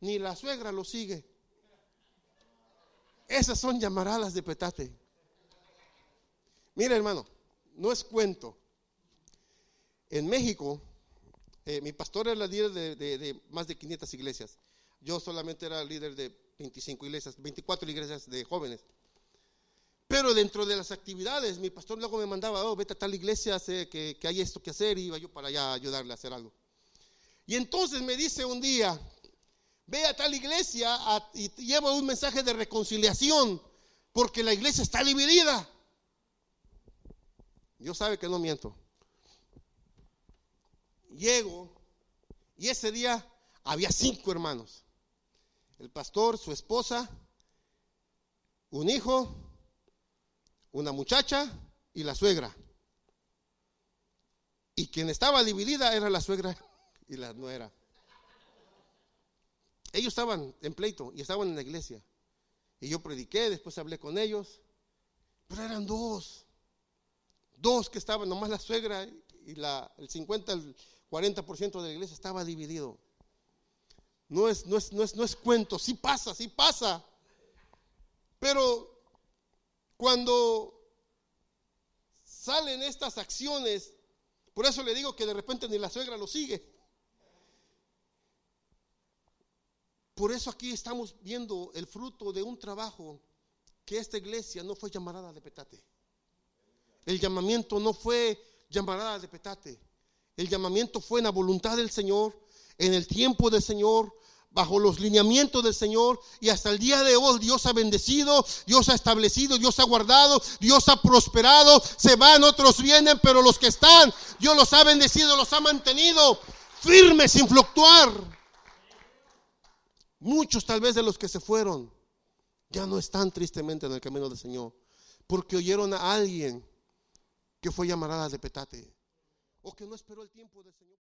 ni la suegra lo sigue. Esas son llamaradas de petate. Mira hermano, no es cuento. En México eh, mi pastor era líder de, más de 500 iglesias. Yo solamente era líder de 25 iglesias, 24 iglesias de jóvenes. Pero dentro de las actividades, mi pastor luego me mandaba, oh, vete a tal iglesia, sé que, hay esto que hacer, y iba yo para allá a ayudarle a hacer algo. Y entonces me dice un día, ve a tal iglesia y llevo un mensaje de reconciliación, porque la iglesia está dividida. Dios sabe que no miento llego y ese día había cinco hermanos. El pastor, su esposa, un hijo, una muchacha y la suegra. Y quien estaba dividida era la suegra y la nuera. Ellos estaban en pleito y estaban en la iglesia. Y yo prediqué, después hablé con ellos. Pero eran dos. Dos que estaban, nomás la suegra y la, el 50, 40% de la iglesia estaba dividido. No es, no es, no es, no es cuento, sí pasa, sí pasa. Pero cuando salen estas acciones, por eso le digo que de repente ni la suegra lo sigue. Por eso aquí estamos viendo el fruto de un trabajo que esta iglesia no fue llamarada de petate. El llamamiento no fue llamarada de petate. El llamamiento fue en la voluntad del Señor, en el tiempo del Señor, bajo los lineamientos del Señor y hasta el día de hoy Dios ha bendecido, Dios ha establecido, Dios ha guardado, Dios ha prosperado, se van, otros vienen, pero los que están, Dios los ha bendecido, los ha mantenido firmes sin fluctuar. Muchos tal vez de los que se fueron ya no están tristemente en el camino del Señor, porque oyeron a alguien que fue llamarada de petate, o que no esperó el tiempo del Señor.